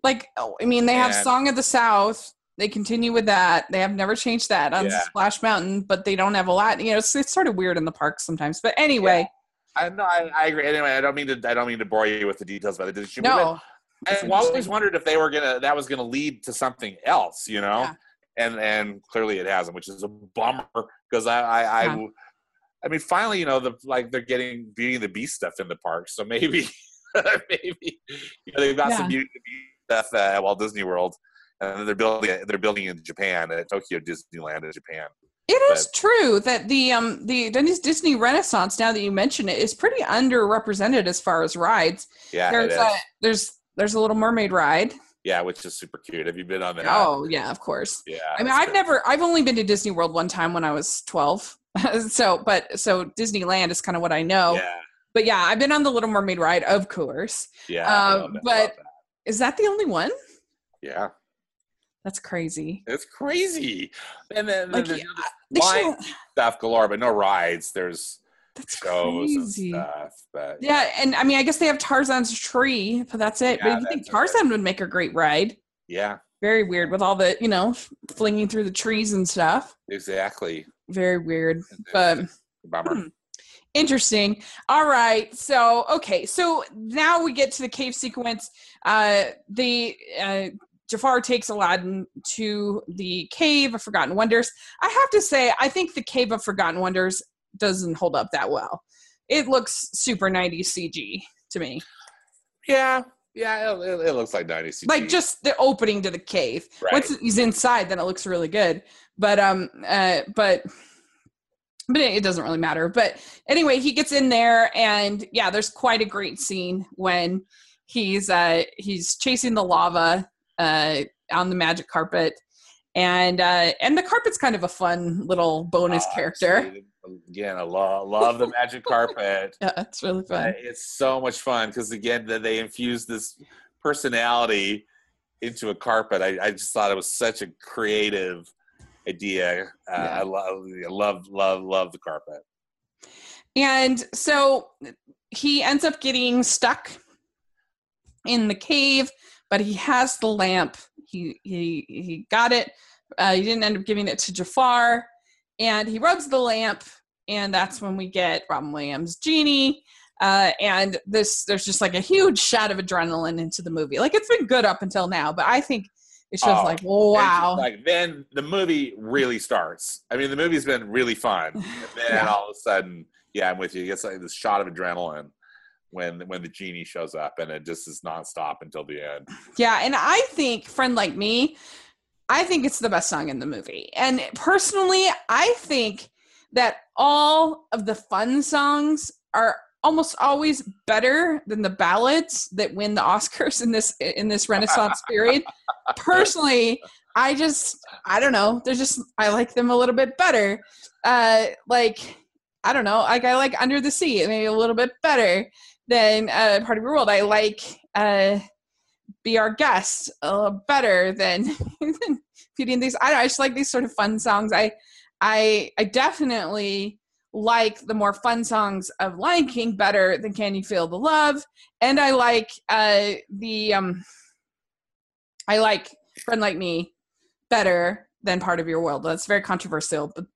Speaker 1: Like, oh, I mean, they have
Speaker 2: And-
Speaker 1: Song of the South. They continue with that. They have never changed that on
Speaker 2: Yeah.
Speaker 1: Splash Mountain, but they don't have a lot. You know, it's, it's sort of weird in the parks sometimes. But anyway,
Speaker 2: I know. I, I agree. Anyway, I don't mean to. I don't mean to bore you with the details about the Disney.
Speaker 1: no,
Speaker 2: but I've always wondered if they were gonna. That was gonna lead to something else, you know.
Speaker 1: Yeah.
Speaker 2: And and clearly it hasn't, which is a bummer because I I, I
Speaker 1: Yeah.
Speaker 2: I mean, finally, you know, the like they're getting Beauty and the Beast stuff in the park, so maybe maybe you know they've got some Beauty and the Beast stuff uh, at Walt Disney World, and they're building they're building in Japan at Tokyo Disneyland in Japan.
Speaker 1: It is true that the um the Disney Disney Renaissance. Now that you mention it, is pretty underrepresented as far as rides.
Speaker 2: Yeah,
Speaker 1: There's a there's there's a Little Mermaid ride.
Speaker 2: yeah, which is super cute. Have you been on that?
Speaker 1: Oh yeah, of course.
Speaker 2: yeah.
Speaker 1: I mean, I've
Speaker 2: good.
Speaker 1: never, I've only been to Disney World one time when I was 12. so, but so Disneyland is kind of what I know.
Speaker 2: Yeah,
Speaker 1: But yeah, I've been on the Little Mermaid ride, of course.
Speaker 2: yeah.
Speaker 1: Um, but-. Is that the only one?
Speaker 2: yeah,
Speaker 1: That's crazy.
Speaker 2: it's crazy. And then,
Speaker 1: Like,
Speaker 2: then
Speaker 1: yeah,
Speaker 2: there's uh,
Speaker 1: They
Speaker 2: line stuff galore, but no rides. There's
Speaker 1: That's
Speaker 2: shows and
Speaker 1: crazy.
Speaker 2: stuff. But
Speaker 1: Yeah, and I mean, I guess they have Tarzan's tree, but that's it.
Speaker 2: Yeah,
Speaker 1: but you think. Tarzan would make a great ride?
Speaker 2: yeah,
Speaker 1: Very weird with all the, you know, flinging through the trees and stuff.
Speaker 2: exactly.
Speaker 1: Very weird, but
Speaker 2: Bummer. Hmm.
Speaker 1: Interesting. All right, so okay, so now we get to the cave sequence. Uh, the uh, Jafar takes Aladdin to the cave of Forgotten Wonders. I have to say, I think the cave of Forgotten Wonders doesn't hold up that well. It looks super 90s CG to me.
Speaker 2: Yeah, yeah. It, it, it looks like 90s.
Speaker 1: like just the opening to the cave.
Speaker 2: Right.
Speaker 1: Once he's inside, then it looks really good. But um, uh, but but it, doesn't really matter. But anyway, he gets in there, and yeah, there's quite a great scene when he's uh he's chasing the lava uh on the magic carpet. And uh, and the carpet's kind of a fun little bonus
Speaker 2: Oh,
Speaker 1: character.
Speaker 2: Again, I love love the magic carpet.
Speaker 1: Yeah, it's really
Speaker 2: Uh,
Speaker 1: fun.
Speaker 2: it's so much fun because again, that they infuse this personality into a carpet. I, I just thought it was such a creative idea. Uh,
Speaker 1: Yeah.
Speaker 2: I love, I love, love, love the carpet.
Speaker 1: And so he ends up getting stuck in the cave, but he has the lamp. He he he got it. Uh, he didn't end up giving it to Jafar, and he rubs the lamp, and that's when we get Robin Williams' genie. Uh, and this there's just like a huge shot of adrenaline into the movie. Like it's been good up until now, but I think it's just
Speaker 2: Oh,
Speaker 1: like wow.
Speaker 2: just like then the movie really starts. I mean, the movie's been really fun, and then
Speaker 1: Yeah.
Speaker 2: all of a sudden, yeah, I'm with you. It gets like this shot of adrenaline when when the genie shows up, and it just is nonstop until the end.
Speaker 1: Yeah, and I think Friend Like Me, I think it's the best song in the movie. And personally, I think that all of the fun songs are almost always better than the ballads that win the Oscars in this in this Renaissance period. Personally, I just I don't know. They're just I like them a little bit better. Uh like I don't know, like I like Under the Sea maybe a little bit better than uh Part of Your World. I like uh be our guest uh, better than than feeding these. I, don't know, I just like these sort of fun songs. I I I definitely like the more fun songs of Lion King better than Can You Feel the Love, and I like uh the um I like Friend Like Me better than Part of Your World. That's very controversial, but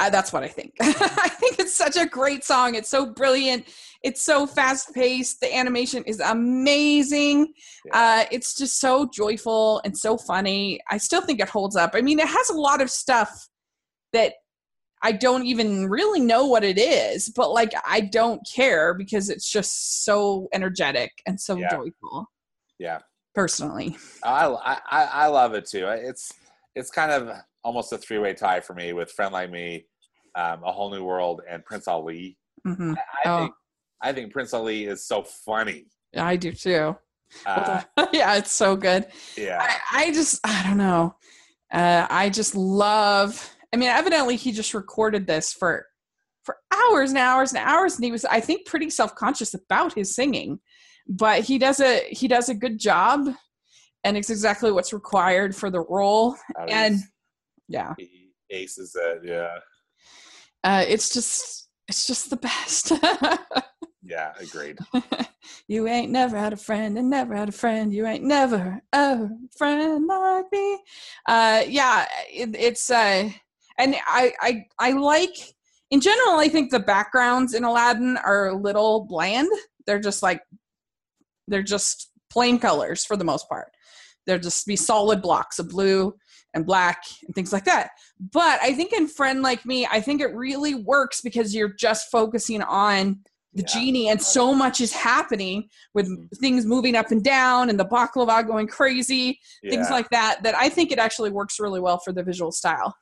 Speaker 1: uh, that's what I think. I think it's such a great song. It's so brilliant. It's so fast paced. The animation is amazing. Uh, it's just so joyful and so funny. I still think it holds up. I mean, it has a lot of stuff that I don't even really know what it is, but like I don't care because it's just so energetic and so
Speaker 2: Yeah.
Speaker 1: joyful.
Speaker 2: Yeah.
Speaker 1: Personally,
Speaker 2: I, I I love it too. It's it's kind of almost a three way tie for me with Friend Like Me, um, A Whole New World, and Prince Ali.
Speaker 1: hmm
Speaker 2: I
Speaker 1: Oh.
Speaker 2: think I think Prince Ali is so funny.
Speaker 1: I do too.
Speaker 2: Uh,
Speaker 1: yeah, it's so good.
Speaker 2: yeah,
Speaker 1: I, I just I don't know. Uh, I just love. I mean, evidently he just recorded this for for hours and hours and hours, and he was I think pretty self conscious about his singing, but he does a he does a good job, and it's exactly what's required for the role.
Speaker 2: That
Speaker 1: And
Speaker 2: is-
Speaker 1: yeah,
Speaker 2: he aces it. Yeah,
Speaker 1: uh, it's just it's just the best.
Speaker 2: yeah, agreed.
Speaker 1: you ain't never had a friend and never had a friend. You ain't never a friend like me. Uh, yeah, it, it's uh, and I I I like in general. I think the backgrounds in Aladdin are a little bland. They're just like they're just plain colors for the most part. They'll just be solid blocks of blue and black and things like that. But I think in Friend Like Me, I think it really works because you're just focusing on the
Speaker 2: Yeah.
Speaker 1: genie and so much is happening with
Speaker 2: Mhm.
Speaker 1: things moving up and down and the baklava going crazy things like that that i think it actually works really well for the visual style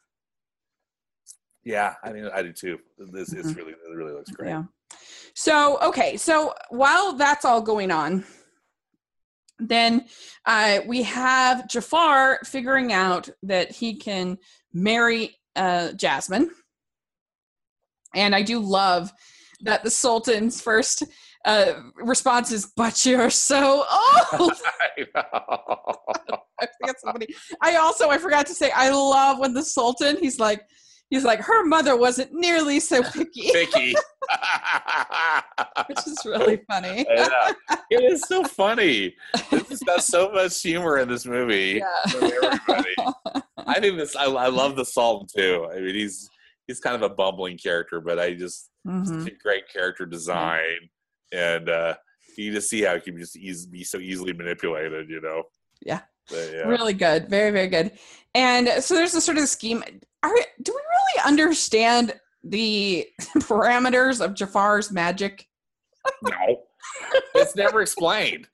Speaker 2: Yeah, I mean, I do too. This it's really, it really looks great.
Speaker 1: Mm-hmm. yeah so okay so while that's all going on then uh, we have jafar figuring out that he can marry uh, jasmine and i do love that the sultan's first uh, response is but you're so old
Speaker 2: I know.
Speaker 1: I somebody. I also I forgot to say I love when the Sultan he's like He's like, her mother wasn't nearly so picky,
Speaker 2: Vicky.
Speaker 1: which is really funny.
Speaker 2: Yeah. It is so funny. This has got so much humor in this movie.
Speaker 1: Yeah.
Speaker 2: I think this. I, I love the Sultan too. I mean, he's he's kind of a bumbling character, but I just
Speaker 1: Mhm.
Speaker 2: a great character design, and uh, you just see how he can just eas- be so easily manipulated. You know.
Speaker 1: Yeah.
Speaker 2: But, yeah.
Speaker 1: Really good. Very, very good. And so there's a sort of scheme. Are, do we really understand the parameters of Jafar's magic?
Speaker 2: No. it's never explained.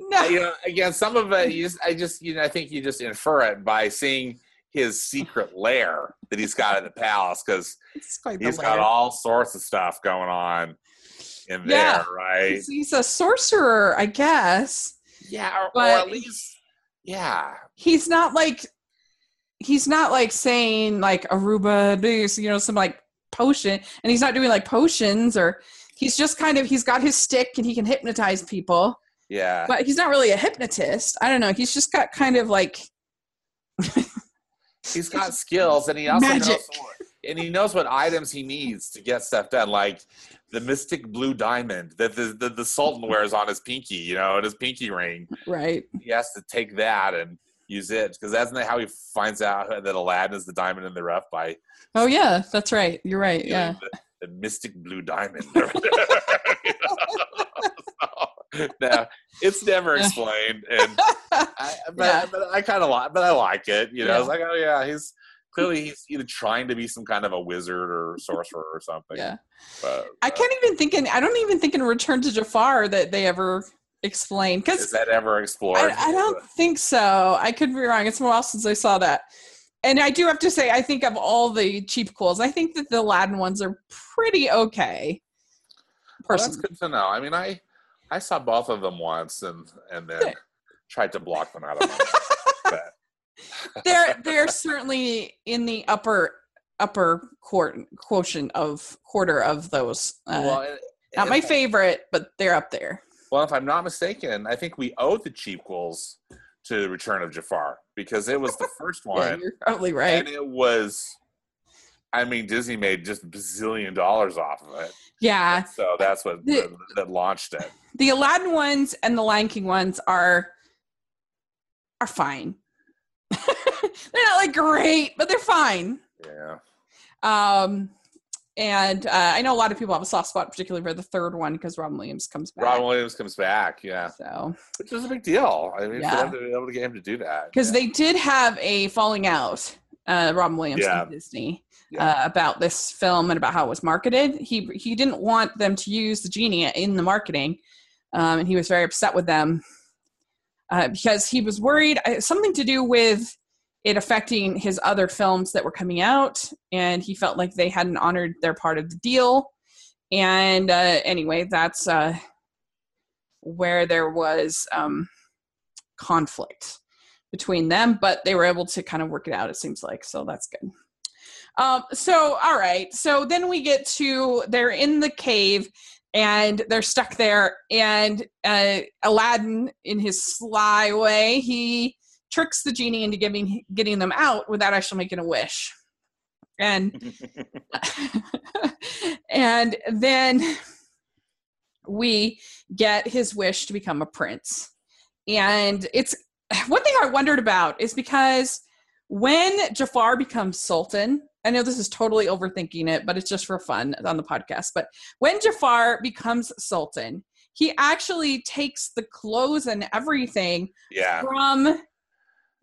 Speaker 1: No.
Speaker 2: you know, again, some of it, you just, I just, you know, I think you just infer it by seeing his secret lair that he's got at the palace because
Speaker 1: It's quite the
Speaker 2: he's got all sorts of stuff going on in
Speaker 1: Yeah.
Speaker 2: there, right?
Speaker 1: He's, he's a sorcerer, I guess.
Speaker 2: Yeah, or, or at least, yeah,
Speaker 1: He's not like he's not like saying like Aruba, you know, some like potion, and he's not doing like potions or he's just kind of he's got his stick and he can hypnotize people,
Speaker 2: yeah.
Speaker 1: but he's not really a hypnotist. I don't know. He's just got kind of like
Speaker 2: he's got skills, and he also
Speaker 1: Magic.
Speaker 2: knows, and he knows what items he needs to get stuff done, like the mystic blue diamond that the, the the Sultan wears on his pinky, you know, and his pinky ring.
Speaker 1: right.
Speaker 2: he has to take that and use it because that's not how he finds out that Aladdin is the diamond in the rough by
Speaker 1: Oh yeah, that's right. You're right. Yeah.
Speaker 2: the, the mystic blue diamond. no, it's never explained, and I, but,
Speaker 1: Yeah.
Speaker 2: but I kind of like, but I like it. You know,
Speaker 1: Yeah.
Speaker 2: it's like, oh yeah, he's clearly he's either trying to be some kind of a wizard or sorcerer or something.
Speaker 1: Yeah.
Speaker 2: But,
Speaker 1: I
Speaker 2: uh,
Speaker 1: can't even think in I don't even think in Return to Jafar that they ever explain because
Speaker 2: Is that ever explored?
Speaker 1: I, I don't think so. I could be wrong. It's been a while since I saw that. And I do have to say, I think of all the cheapquels, I think that the Aladdin ones are pretty okay.
Speaker 2: Well, that's good to know. I mean, I I saw both of them once and and then tried to block them out of my
Speaker 1: they're they're certainly in the upper upper quart, quotient of quarter of those. Uh,
Speaker 2: well,
Speaker 1: not my favorite, but they're up there.
Speaker 2: Well, if I'm not mistaken, I think we owe the cheap cheapquels to the Return of Jafar because it was the first
Speaker 1: Yeah,
Speaker 2: one,
Speaker 1: you're probably right.
Speaker 2: and it was. I mean, Disney made just a bazillion dollars off of it,
Speaker 1: Yeah,
Speaker 2: so that's what
Speaker 1: The-
Speaker 2: that, that launched it.
Speaker 1: the Aladdin ones and the Lion King ones are are fine. They're not like great, but they're fine.
Speaker 2: Yeah,
Speaker 1: Um, and uh, I know a lot of people have a soft spot, particularly for the third one because Robin Williams comes back.
Speaker 2: Robin Williams comes back, yeah,
Speaker 1: so
Speaker 2: which is a big deal. I mean,
Speaker 1: Yeah.
Speaker 2: for them to be able to get him to do that,
Speaker 1: because
Speaker 2: yeah.
Speaker 1: they did have a falling out, uh, Robin Williams
Speaker 2: Yeah.
Speaker 1: and Disney.
Speaker 2: Yeah.
Speaker 1: Uh, about this film and about how it was marketed, he he didn't want them to use the genie in the marketing, um, and he was very upset with them uh, because he was worried uh, something to do with it affecting his other films that were coming out, and he felt like they hadn't honored their part of the deal. And uh, anyway, that's uh, where there was um, conflict between them, but they were able to kind of work it out. It seems like so that's good. Um, so all right, so then we get to they're in the cave and they're stuck there, and uh, Aladdin, in his sly way, he tricks the genie into giving getting them out without actually making a wish, and and then we get his wish to become a prince. And it's one thing I wondered about is because when Jafar becomes sultan, I know this is totally overthinking it, but it's just for fun on the podcast. But when Jafar becomes sultan, he actually takes the clothes and everything
Speaker 2: yeah,
Speaker 1: from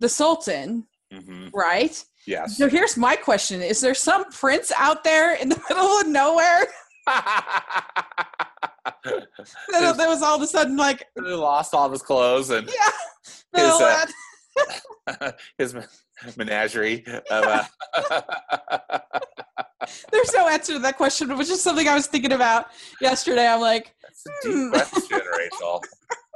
Speaker 1: the sultan,
Speaker 2: hmm
Speaker 1: right?
Speaker 2: yes.
Speaker 1: So here's my question Is there some prince out there in the middle of nowhere that, that was all of a sudden like,
Speaker 2: he lost all of his clothes and
Speaker 1: yeah,
Speaker 2: His, uh, his men- menagerie of uh,
Speaker 1: there's no answer to that question, which is something I was thinking about yesterday. I'm like,
Speaker 2: That's a deep
Speaker 1: Hmm.
Speaker 2: question, Rachel.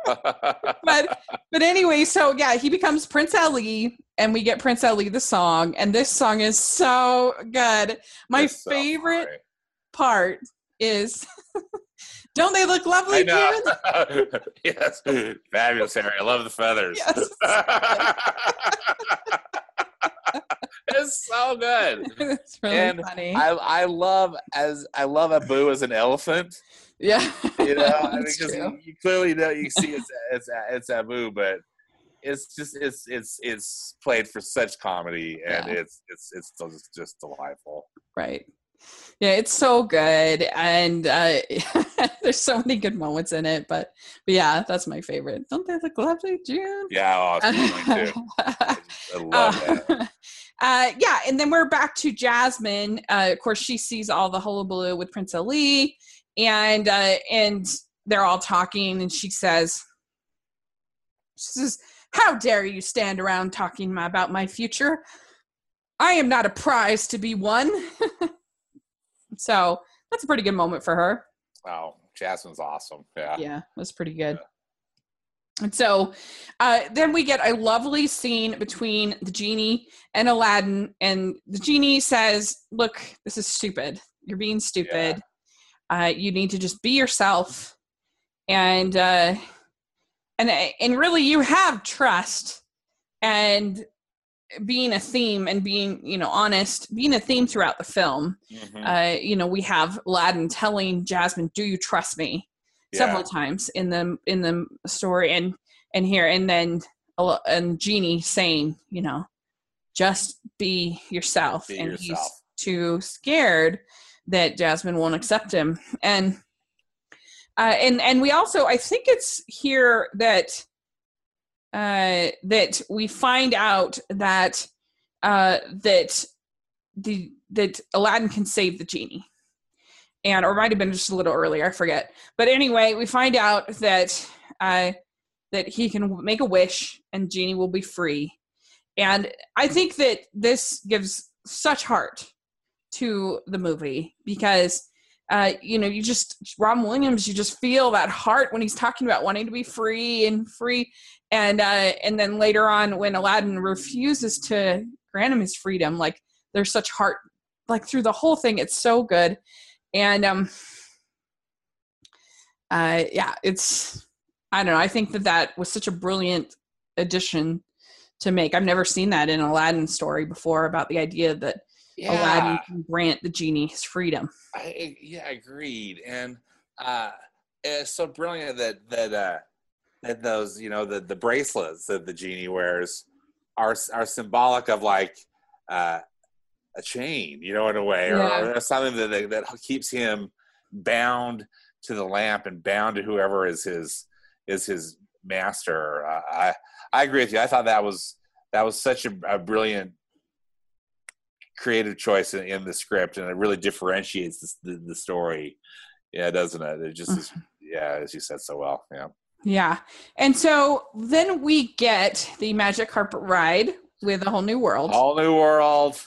Speaker 1: but but anyway, so yeah, he becomes Prince Ali, and we get Prince Ali the song, and this song is so good. My
Speaker 2: It's
Speaker 1: favorite part is, "Don't they look lovely. Karen?"
Speaker 2: yes, fabulous, Harry. I love the feathers.
Speaker 1: Yes.
Speaker 2: it's so good.
Speaker 1: it's really
Speaker 2: And
Speaker 1: funny.
Speaker 2: I I love as I love Abu as an elephant.
Speaker 1: Yeah.
Speaker 2: You know, I mean, because you, clearly know you see it's it's it's Abu, but it's just it's it's it's played for such comedy and
Speaker 1: Yeah.
Speaker 2: it's it's it's just, just delightful.
Speaker 1: Right. Yeah, it's so good, and uh, there's so many good moments in it. But, but yeah, that's my favorite. Don't they look lovely, June?
Speaker 2: Yeah, oh, too. I, I love that.
Speaker 1: Uh, uh, yeah, and then we're back to Jasmine. Uh, of course, she sees all the hullabaloo with Prince Ali, and uh, and they're all talking, and she says, "She says, how dare you stand around talking about my future? I am not a prize to be won." so that's a pretty good moment for her
Speaker 2: Oh, Jasmine's awesome. Yeah.
Speaker 1: yeah, that's pretty good. And so uh, then we get a lovely scene between the genie and Aladdin, and the genie says, "Look, this is stupid. You're being stupid. Uh, you need to just be yourself, and uh, and and really, you have trust and." being a theme and being you know honest being a theme throughout the film
Speaker 2: Mhm.
Speaker 1: uh, you know, we have Aladdin telling Jasmine, "Do you trust me?" several times in the in the story, and and here, and then and Genie saying, you know, just be yourself,
Speaker 2: Be
Speaker 1: and
Speaker 2: yourself.
Speaker 1: he's too scared that Jasmine won't accept him, and uh, and and we also, I think it's here that uh, that we find out that uh, that the that Aladdin can save the genie. And or might have been just a little earlier, I forget. But anyway, we find out that uh, that he can make a wish and genie will be free. And I think that this gives such heart to the movie because uh, you know, you just Robin Williams, you just feel that heart when he's talking about wanting to be free and free. And uh, and then later on, when Aladdin refuses to grant him his freedom, like there's such heart, like through the whole thing, it's so good. And um, uh, yeah, it's I don't know. I think that that was such a brilliant addition to make. I've never seen that in Aladdin story before about the idea that Aladdin
Speaker 2: Yeah,
Speaker 1: can grant the genie his freedom.
Speaker 2: I, yeah, agreed. And uh, it's so brilliant that that uh, that those you know the the bracelets that the genie wears are are symbolic of like uh, a chain, you know, in a way, or,
Speaker 1: Yeah.
Speaker 2: or something that that that keeps him bound to the lamp and bound to whoever is his is his master. Uh, I I agree with you. I thought that was that was such a, a brilliant creative choice in, in the script, and it really differentiates this, the the story. Yeah, doesn't it? It just is. Mm-hmm. Yeah, as you said so well. Yeah.
Speaker 1: Yeah. And so then we get the magic carpet ride with a whole new world.
Speaker 2: Whole new world.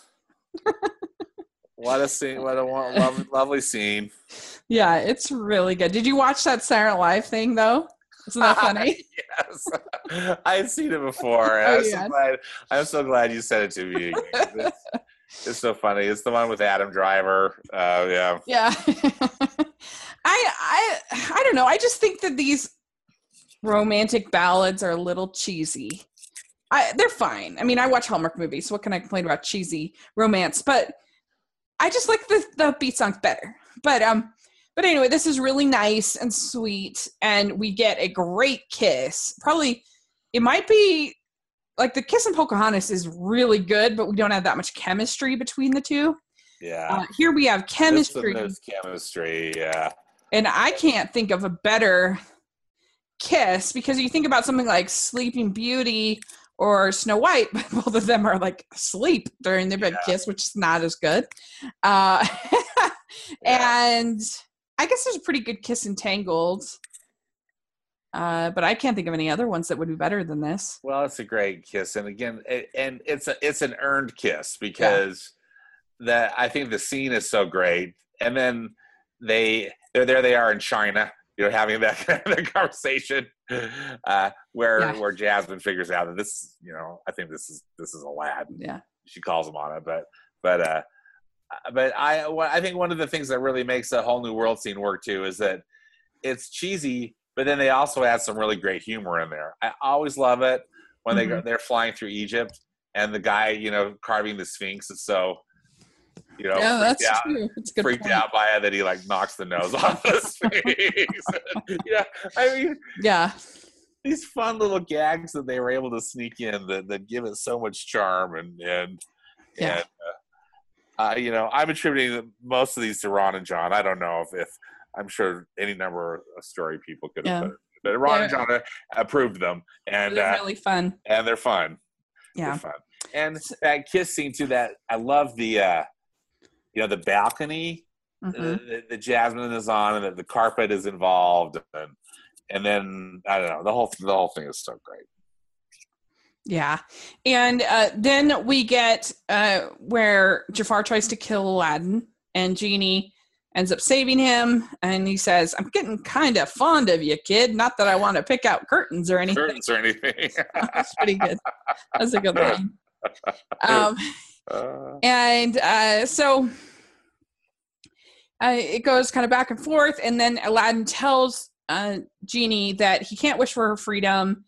Speaker 2: what a scene! What a lovely, lovely scene.
Speaker 1: Yeah, it's really good. Did you watch that Night Live thing though? Isn't that funny?
Speaker 2: yes, I had seen it before.
Speaker 1: Oh,
Speaker 2: I'm so glad. I'm so glad you said it to me. It's so funny. It's the one with Adam Driver. Uh, yeah.
Speaker 1: yeah. I I I don't know. I just think that these romantic ballads are a little cheesy. I, they're fine. I mean, I watch Hallmark movies, so what can I complain about cheesy romance? But I just like the the beat songs better. But um, but anyway, this is really nice and sweet, and we get a great kiss. Probably, it might be like the kiss in Pocahontas is really good, but we don't have that much chemistry between the two.
Speaker 2: Yeah.
Speaker 1: Uh, here we have chemistry,
Speaker 2: There's chemistry. Yeah.
Speaker 1: and I can't think of a better kiss because you think about something like Sleeping Beauty or Snow White, but both of them are like asleep during their big
Speaker 2: Yeah.
Speaker 1: kiss, which is not as good. Uh,
Speaker 2: Yeah.
Speaker 1: and I guess there's a pretty good kiss in Tangled. Uh, but I can't think of any other ones that would be better than this.
Speaker 2: Well, it's a great kiss, and again, it, and it's a it's an earned kiss because that I think the scene is so great, and then they they're there they are in China, you know, having that kind of conversation uh, where
Speaker 1: Yeah.
Speaker 2: where Jasmine figures out that this, you know, I think this is this is Aladdin.
Speaker 1: Yeah.
Speaker 2: She calls him on it, but but uh, but I I think one of the things that really makes a whole new world scene work too is that it's cheesy, but then they also add some really great humor in there. I always love it when they go, they're flying through Egypt and the guy, you know, carving the Sphinx is so, you know,
Speaker 1: yeah,
Speaker 2: freaked
Speaker 1: that's
Speaker 2: out,
Speaker 1: true. It's good
Speaker 2: freaked
Speaker 1: point.
Speaker 2: out by it that he like knocks the nose off the Sphinx. yeah, I mean,
Speaker 1: Yeah,
Speaker 2: these fun little gags that they were able to sneak in that, that give it so much charm and and
Speaker 1: Yeah.
Speaker 2: and uh, uh, you know I'm attributing most of these to Ron and John. I don't know if, if I'm sure any number of story people could have
Speaker 1: Yeah.
Speaker 2: put but Ron and
Speaker 1: They're-
Speaker 2: John approved them and
Speaker 1: they're
Speaker 2: uh,
Speaker 1: really fun.
Speaker 2: and they're fun.
Speaker 1: Yeah.
Speaker 2: They're fun. And that kiss scene too. That I love the uh, you know the balcony
Speaker 1: Mhm.
Speaker 2: the, the, the jasmine is on and the, the carpet is involved and and then I don't know the whole the whole thing is so great.
Speaker 1: Yeah. And uh, then we get uh, where Jafar tries to kill Aladdin and Genie ends up saving him. And he says, I'm getting kind of fond of you, kid. Not that I want to pick out curtains or anything.
Speaker 2: Curtains or anything.
Speaker 1: That's pretty good. That's a good line. Um,
Speaker 2: Uh,
Speaker 1: and uh, so uh, it goes kind of back and forth. And then Aladdin tells uh, Genie that he can't wish for her freedom.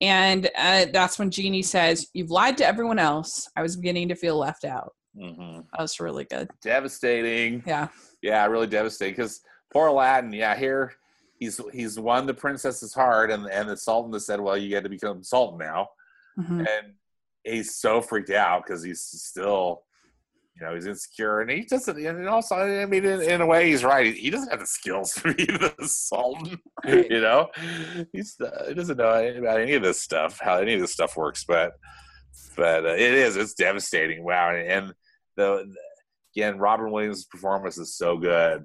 Speaker 1: And uh, that's when Genie says, You've lied to everyone else. I was beginning to feel left out.
Speaker 2: mhm.
Speaker 1: That was really good.
Speaker 2: Devastating.
Speaker 1: Yeah.
Speaker 2: Yeah, really devastating. Because poor Aladdin. Yeah, here he's he's won the princess's heart, and and the sultan has said, "Well, you got to become sultan now."
Speaker 1: Mhm.
Speaker 2: and he's so freaked out because he's still you know he's insecure and he doesn't and also i mean in, in a way he's right he, he doesn't have the skills to be the sultan you know he's uh, he doesn't know about any of this stuff how any of this stuff works but but uh, it is it's devastating wow and the, the again robin williams performance is so good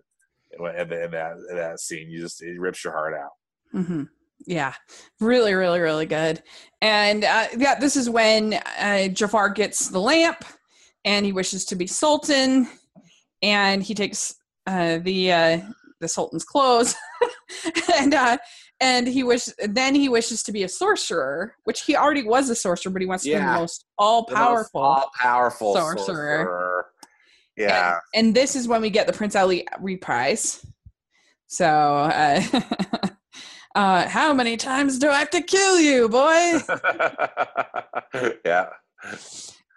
Speaker 2: in, in, in that in that scene you just it rips your heart out
Speaker 1: hmm Yeah, really, really, really good. And uh, yeah, this is when uh, Jafar gets the lamp, and he wishes to be sultan, and he takes uh, the uh, the sultan's clothes, and uh, and he wish then he wishes to be a sorcerer, which he already was a sorcerer, but he wants to be the most all powerful,
Speaker 2: all-powerful
Speaker 1: sorcerer.
Speaker 2: sorcerer. Yeah
Speaker 1: and this is when we get the Prince Ali reprise. So, uh, uh, how many times do I have to kill you, boy?
Speaker 2: yeah.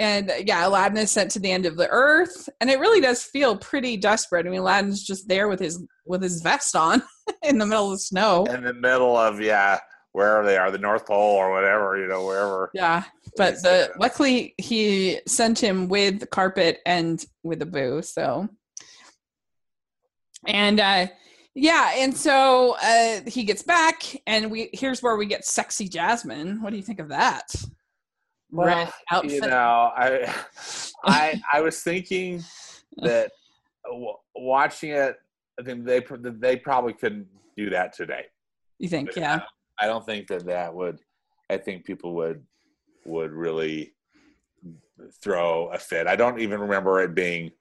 Speaker 1: and yeah, Aladdin is sent to the end of the earth, and it really does feel pretty desperate. I mean, Aladdin's just there with his with his vest on in the middle of the snow.
Speaker 2: In the middle of yeah, wherever they are, the North Pole or whatever, you know, wherever.
Speaker 1: Yeah, but the
Speaker 2: uh,
Speaker 1: luckily he sent him with the carpet and with Abu. So, and uh, yeah, and so uh, he gets back, and we here's where we get sexy Jasmine. What do you think of that? Red outfit.
Speaker 2: you know, I, I, I was thinking that watching it, I think they they probably couldn't do that today.
Speaker 1: You think? Yeah.
Speaker 2: I don't think that that would. I think people would would really throw a fit. I don't even remember it being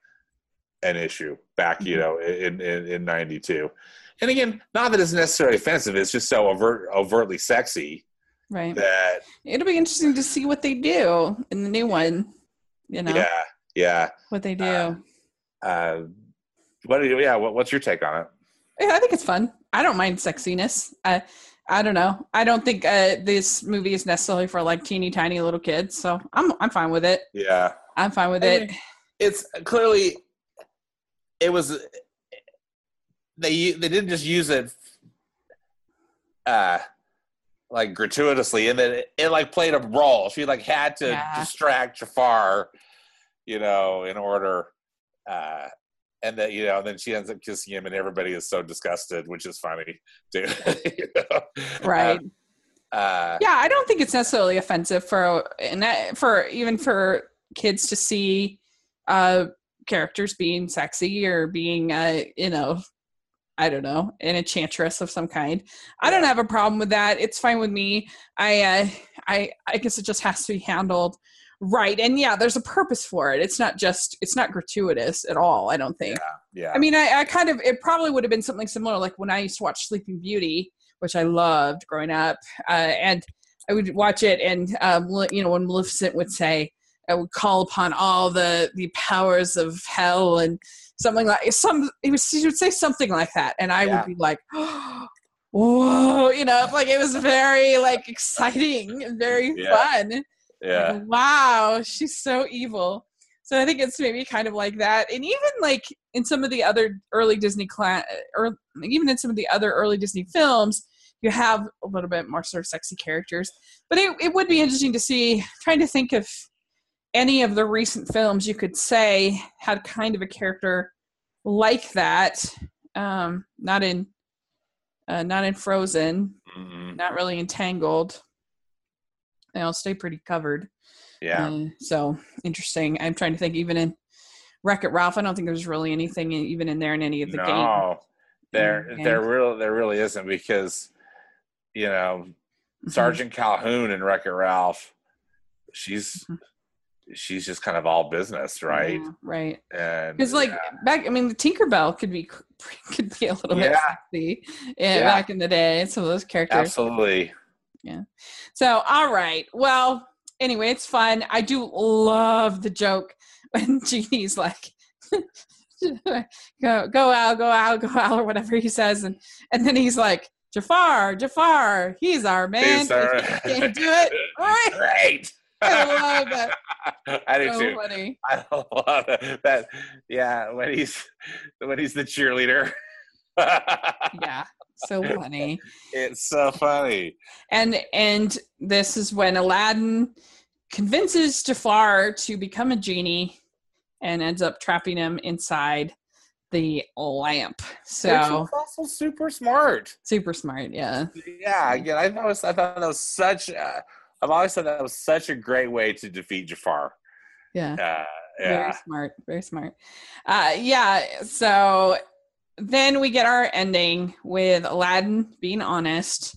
Speaker 2: an issue back, you
Speaker 1: Mhm.
Speaker 2: know, in in, in '92. And again, not that it's necessarily offensive. It's just so overt, overtly sexy
Speaker 1: Right.
Speaker 2: that
Speaker 1: It'll be interesting to see what they do in the new one. You know
Speaker 2: yeah, yeah.
Speaker 1: what they do.
Speaker 2: Uh, Uh, what do you? Yeah. What, what's your take on it?
Speaker 1: Yeah, I think it's fun. I don't mind sexiness. I I don't know. I don't think uh, this movie is necessarily for like teeny tiny little kids, so I'm I'm fine with it.
Speaker 2: Yeah.
Speaker 1: I'm fine with
Speaker 2: I
Speaker 1: it.
Speaker 2: mean, it's clearly it was they they didn't just use it uh like gratuitously and then it, it like played a role she like had to
Speaker 1: Yeah.
Speaker 2: distract Jafar you know in order uh and that you know then she ends up kissing him and everybody is so disgusted which is funny too you know?
Speaker 1: Right.
Speaker 2: uh
Speaker 1: yeah, I don't think it's necessarily offensive for and that, for even for kids to see uh characters being sexy or being uh you know I don't know, an enchantress of some kind. I don't have a problem with that. It's fine with me. I uh I I guess it just has to be handled right. And yeah, there's a purpose for it. It's not just it's not gratuitous at all, I don't think.
Speaker 2: yeah yeah.
Speaker 1: I mean, I, I kind of, it probably would have been something similar like when I used to watch Sleeping Beauty, which I loved growing up. Uh, and I would watch it, and, um, you know, when Maleficent would say, I would call upon all the, the powers of hell and something like some, it was, she would say something like that. And I
Speaker 2: Yeah.
Speaker 1: would be like, whoa, you know, like it was very like exciting and very
Speaker 2: Yeah.
Speaker 1: fun.
Speaker 2: Yeah.
Speaker 1: Like, wow, she's so evil. So I think it's maybe kind of like that, and even like in some of the other early Disney cla- or even in some of the other early Disney films, you have a little bit more sort of sexy characters. But it, it would be interesting to see. Trying to think of any of the recent films you could say had kind of a character like that. Um, not in, uh, not in Frozen,
Speaker 2: Mhm.
Speaker 1: not really in Tangled. They all stay pretty covered.
Speaker 2: Yeah.
Speaker 1: Uh, so interesting. I'm trying to think. Even in Wreck It Ralph, I don't think there's really anything in, even in there in any of the game.
Speaker 2: no, there, there real, there really isn't because, you know,
Speaker 1: Mhm.
Speaker 2: Sergeant Calhoun and Wreck It Ralph, she's,
Speaker 1: Mhm.
Speaker 2: she's just kind of all business, right?
Speaker 1: Yeah, right.
Speaker 2: And
Speaker 1: Because like
Speaker 2: yeah,
Speaker 1: back, I mean, the Tinkerbell could be could be a little bit sexy yeah,
Speaker 2: Yeah.
Speaker 1: back in the day. Some of those characters.
Speaker 2: absolutely.
Speaker 1: So, all right. Well, anyway, it's fun. I do love the joke when Genie's like, "Go, go out, go out, go out," or whatever he says, and and then he's like, "Jafar, Jafar, he's our man.
Speaker 2: Are-
Speaker 1: If can't do it." All right.
Speaker 2: Great.
Speaker 1: I love that.
Speaker 2: I do
Speaker 1: So
Speaker 2: too.
Speaker 1: funny.
Speaker 2: I love that. that. Yeah, when he's when he's the cheerleader.
Speaker 1: Yeah, so funny.
Speaker 2: it's so funny.
Speaker 1: and and this is when Aladdin convinces Jafar to become a genie and ends up trapping him inside the lamp. So
Speaker 2: was also super smart.
Speaker 1: super smart, yeah.
Speaker 2: Yeah, again, I thought it was, I thought that was such. Uh, I've always thought that was such a great way to defeat Jafar.
Speaker 1: Yeah.
Speaker 2: Uh,
Speaker 1: Very
Speaker 2: yeah,
Speaker 1: smart. Very smart. Uh yeah, so then we get our ending with Aladdin being honest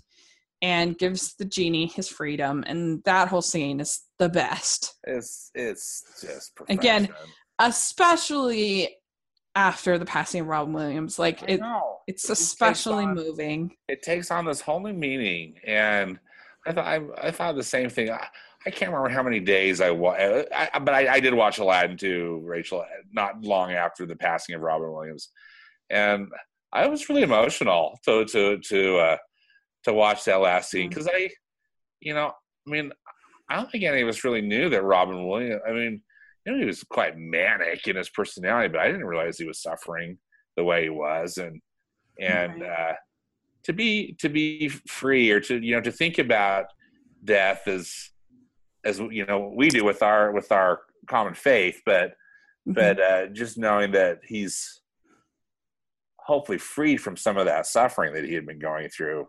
Speaker 1: and gives the genie his freedom and that whole scene is the best.
Speaker 2: it's it's just
Speaker 1: Again, especially after the passing of Robin Williams. Like it, it's
Speaker 2: It
Speaker 1: especially
Speaker 2: on-
Speaker 1: moving.
Speaker 2: it takes on this whole new meaning and i thought i, I thought the same thing I, I can't remember how many days i watched I, but I, I did watch aladdin too rachel not long after the passing of robin williams and i was really emotional to to to uh to watch that last scene because i you know i mean i don't think any of us really knew that robin williams i mean you know he was quite manic in his personality but i didn't realize he was suffering the way he was. And and uh to be to be free or to you know to think about death as as you know we do with our with our common faith but
Speaker 1: Mm-hmm.
Speaker 2: but uh just knowing that he's hopefully freed from some of that suffering that he had been going through.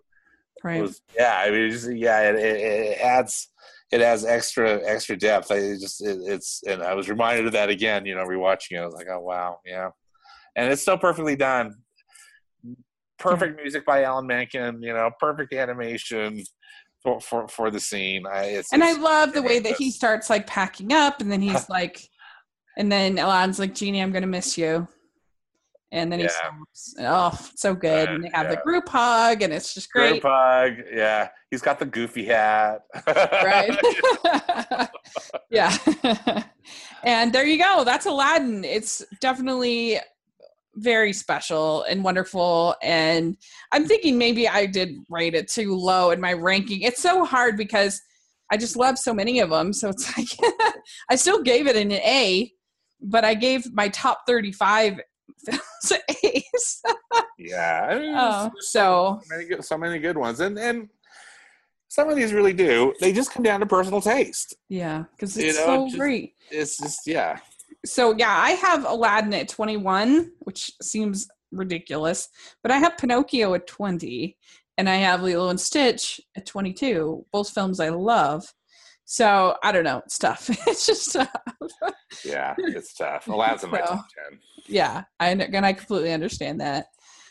Speaker 1: Right.
Speaker 2: was yeah i mean it's just, yeah it, it, it adds it adds extra extra depth. I just it, it's and i was reminded of that again you know rewatching it. I was like oh wow yeah. And it's so perfectly done. Perfect music by alan menken you know perfect animation for for, for the scene. I, it's,
Speaker 1: and I love the way that he starts like packing up, and then he's like, and then Aladdin's like, "Genie, I'm gonna miss you," and then he
Speaker 2: Yeah.
Speaker 1: stops. Oh, so good.
Speaker 2: Uh,
Speaker 1: and they have the group hug, and it's just great.
Speaker 2: Group hug, yeah. He's got the goofy hat.
Speaker 1: right yeah and there you go that's aladdin it's definitely very special and wonderful and i'm thinking maybe i did rate it too low in my ranking it's so hard because i just love so many of them so it's like i still gave it an a but i gave my top 35 films a's
Speaker 2: yeah. I mean,
Speaker 1: oh
Speaker 2: there's
Speaker 1: so
Speaker 2: many good, so many good ones, and and some of these really do. They just come down to personal taste.
Speaker 1: yeah because
Speaker 2: You
Speaker 1: it's
Speaker 2: know,
Speaker 1: so
Speaker 2: just-
Speaker 1: great
Speaker 2: It's just yeah.
Speaker 1: so yeah, I have Aladdin at 21, which seems ridiculous, but I have Pinocchio at 20, and I have Lilo and Stitch at 22. Both films I love. So I don't know, it's tough. it's just tough.
Speaker 2: Yeah, it's tough. Aladdin's in my
Speaker 1: So-
Speaker 2: top ten.
Speaker 1: yeah, I and I completely understand that.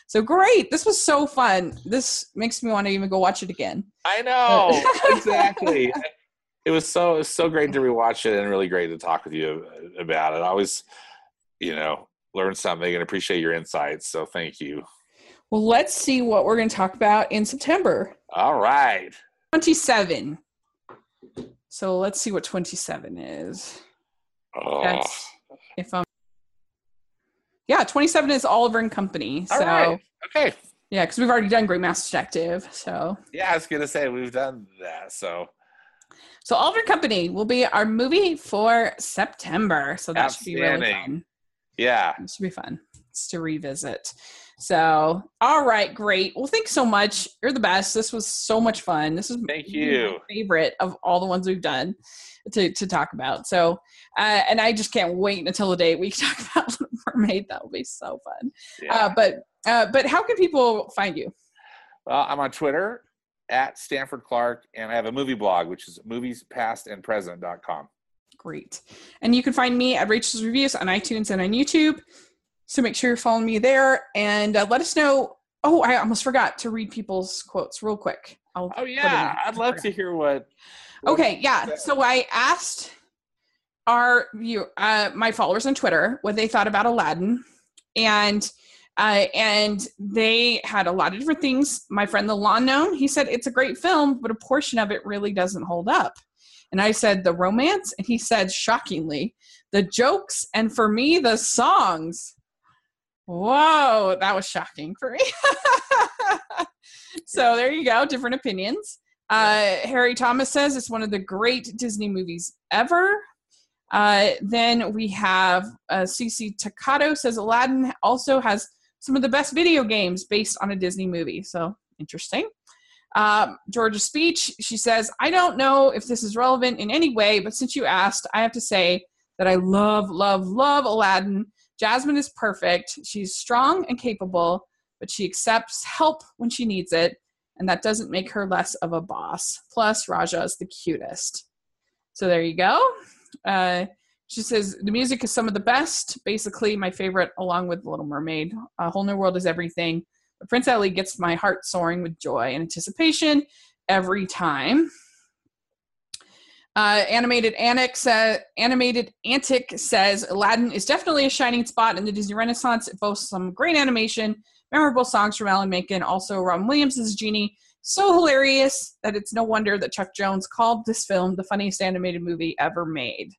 Speaker 1: So great, this was so fun. This makes me want to even go watch it again.
Speaker 2: I know exactly. It was so it was so great to rewatch it and really great to talk with you about it. I always, you know, learn something and appreciate your insights. So thank you.
Speaker 1: Well, let's see what we're going to talk about in September.
Speaker 2: All right.
Speaker 1: 27. So let's see what 27 is.
Speaker 2: Oh,
Speaker 1: That's if I'm Yeah, 27 is Oliver and Company. So
Speaker 2: right. Okay.
Speaker 1: yeah, because we've already done Great Mouse Detective. So
Speaker 2: Yeah, I was gonna say we've done that. So
Speaker 1: So Oliver and Company will be our movie for September. So that should be really fun.
Speaker 2: Yeah.
Speaker 1: It should be fun. It's to revisit. So, all right, great. Well, thanks so much. You're the best. This was so much fun. This is
Speaker 2: thank you
Speaker 1: favorite of all the ones we've done to to talk about. So, uh, and I just can't wait until the day we talk about Little Mermaid. That will be so fun. Yeah. Uh, but uh, but how can people find you?
Speaker 2: Well, I'm on Twitter at Stanford Clark, and I have a movie blog, which is moviespastandpresent.com.
Speaker 1: Great. And you can find me at Rachel's Reviews on iTunes and on YouTube. So make sure you're following me there and uh, let us know. Oh, I almost forgot to read people's quotes real quick.
Speaker 2: I'll oh, yeah. I'd love to hear what.
Speaker 1: what okay. Yeah. So I asked our you uh, my followers on Twitter what they thought about Aladdin. And uh, and they had a lot of different things. My friend the lawn gnome, he said it's a great film, but a portion of it really doesn't hold up. And I said the romance, and he said shockingly the jokes, and for me the songs. Whoa, that was shocking for me. so there you go, different opinions. Uh, Harry Thomas says it's one of the great Disney movies ever. Uh, then we have uh, CC Takato says Aladdin also has some of the best video games based on a Disney movie. So interesting. Um, Georgia's speech, she says, I don't know if this is relevant in any way, but since you asked, I have to say that I love, love, love Aladdin. Jasmine is perfect. She's strong and capable, but she accepts help when she needs it, and that doesn't make her less of a boss. Plus, Rajah is the cutest. So there you go. Uh, she says the music is some of the best. Basically, my favorite, along with Little Mermaid. A Whole New World is everything. But Prince Ali gets my heart soaring with joy and anticipation every time. Uh, animated Annex, uh, animated Antic says Aladdin is definitely a shining spot in the Disney Renaissance. It boasts some great animation, memorable songs from Alan Menken, also Robin Williams Genie. So hilarious that it's no wonder that Chuck Jones called this film the funniest animated movie ever made.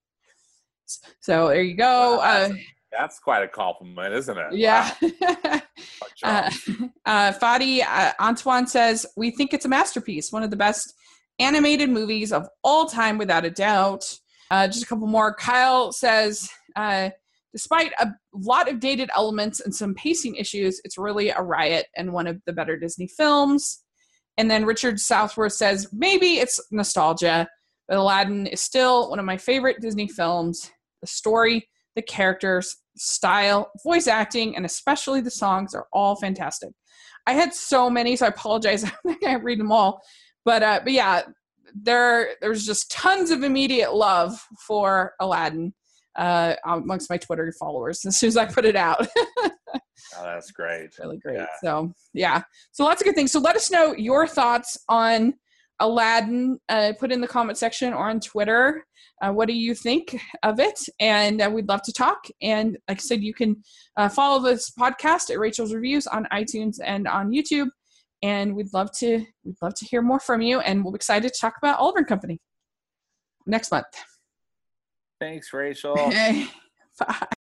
Speaker 1: So there you go.
Speaker 2: Wow, that's, uh, that's, quite a compliment, isn't it?
Speaker 1: Yeah. Wow. uh, uh, Fadi uh, Antoine says, We think it's a masterpiece, one of the best animated movies of all time, without a doubt. Uh, just a couple more. Kyle says, uh, Despite a lot of dated elements and some pacing issues, it's really a riot and one of the better Disney films. And then Richard Southworth says, maybe it's nostalgia, but Aladdin is still one of my favorite Disney films the story, the characters, style, voice acting, and especially the songs are all fantastic. I had so many, so I apologize. I can't read them all, but uh, but yeah, there there's just tons of immediate love for Aladdin uh, amongst my Twitter followers as soon as I put it out.
Speaker 2: oh, that's great.
Speaker 1: really great. Yeah. So yeah, so lots of good things. So let us know your thoughts on Aladdin. Uh, put in the comment section or on Twitter. Uh, what do you think of it? And uh, we'd love to talk. And like I said, you can uh, follow this podcast at Rachel's Reviews on iTunes and on YouTube. And we'd love to we'd love to hear more from you. And we're excited to talk about Oliver and Company next month.
Speaker 2: Thanks, Rachel.
Speaker 1: Bye.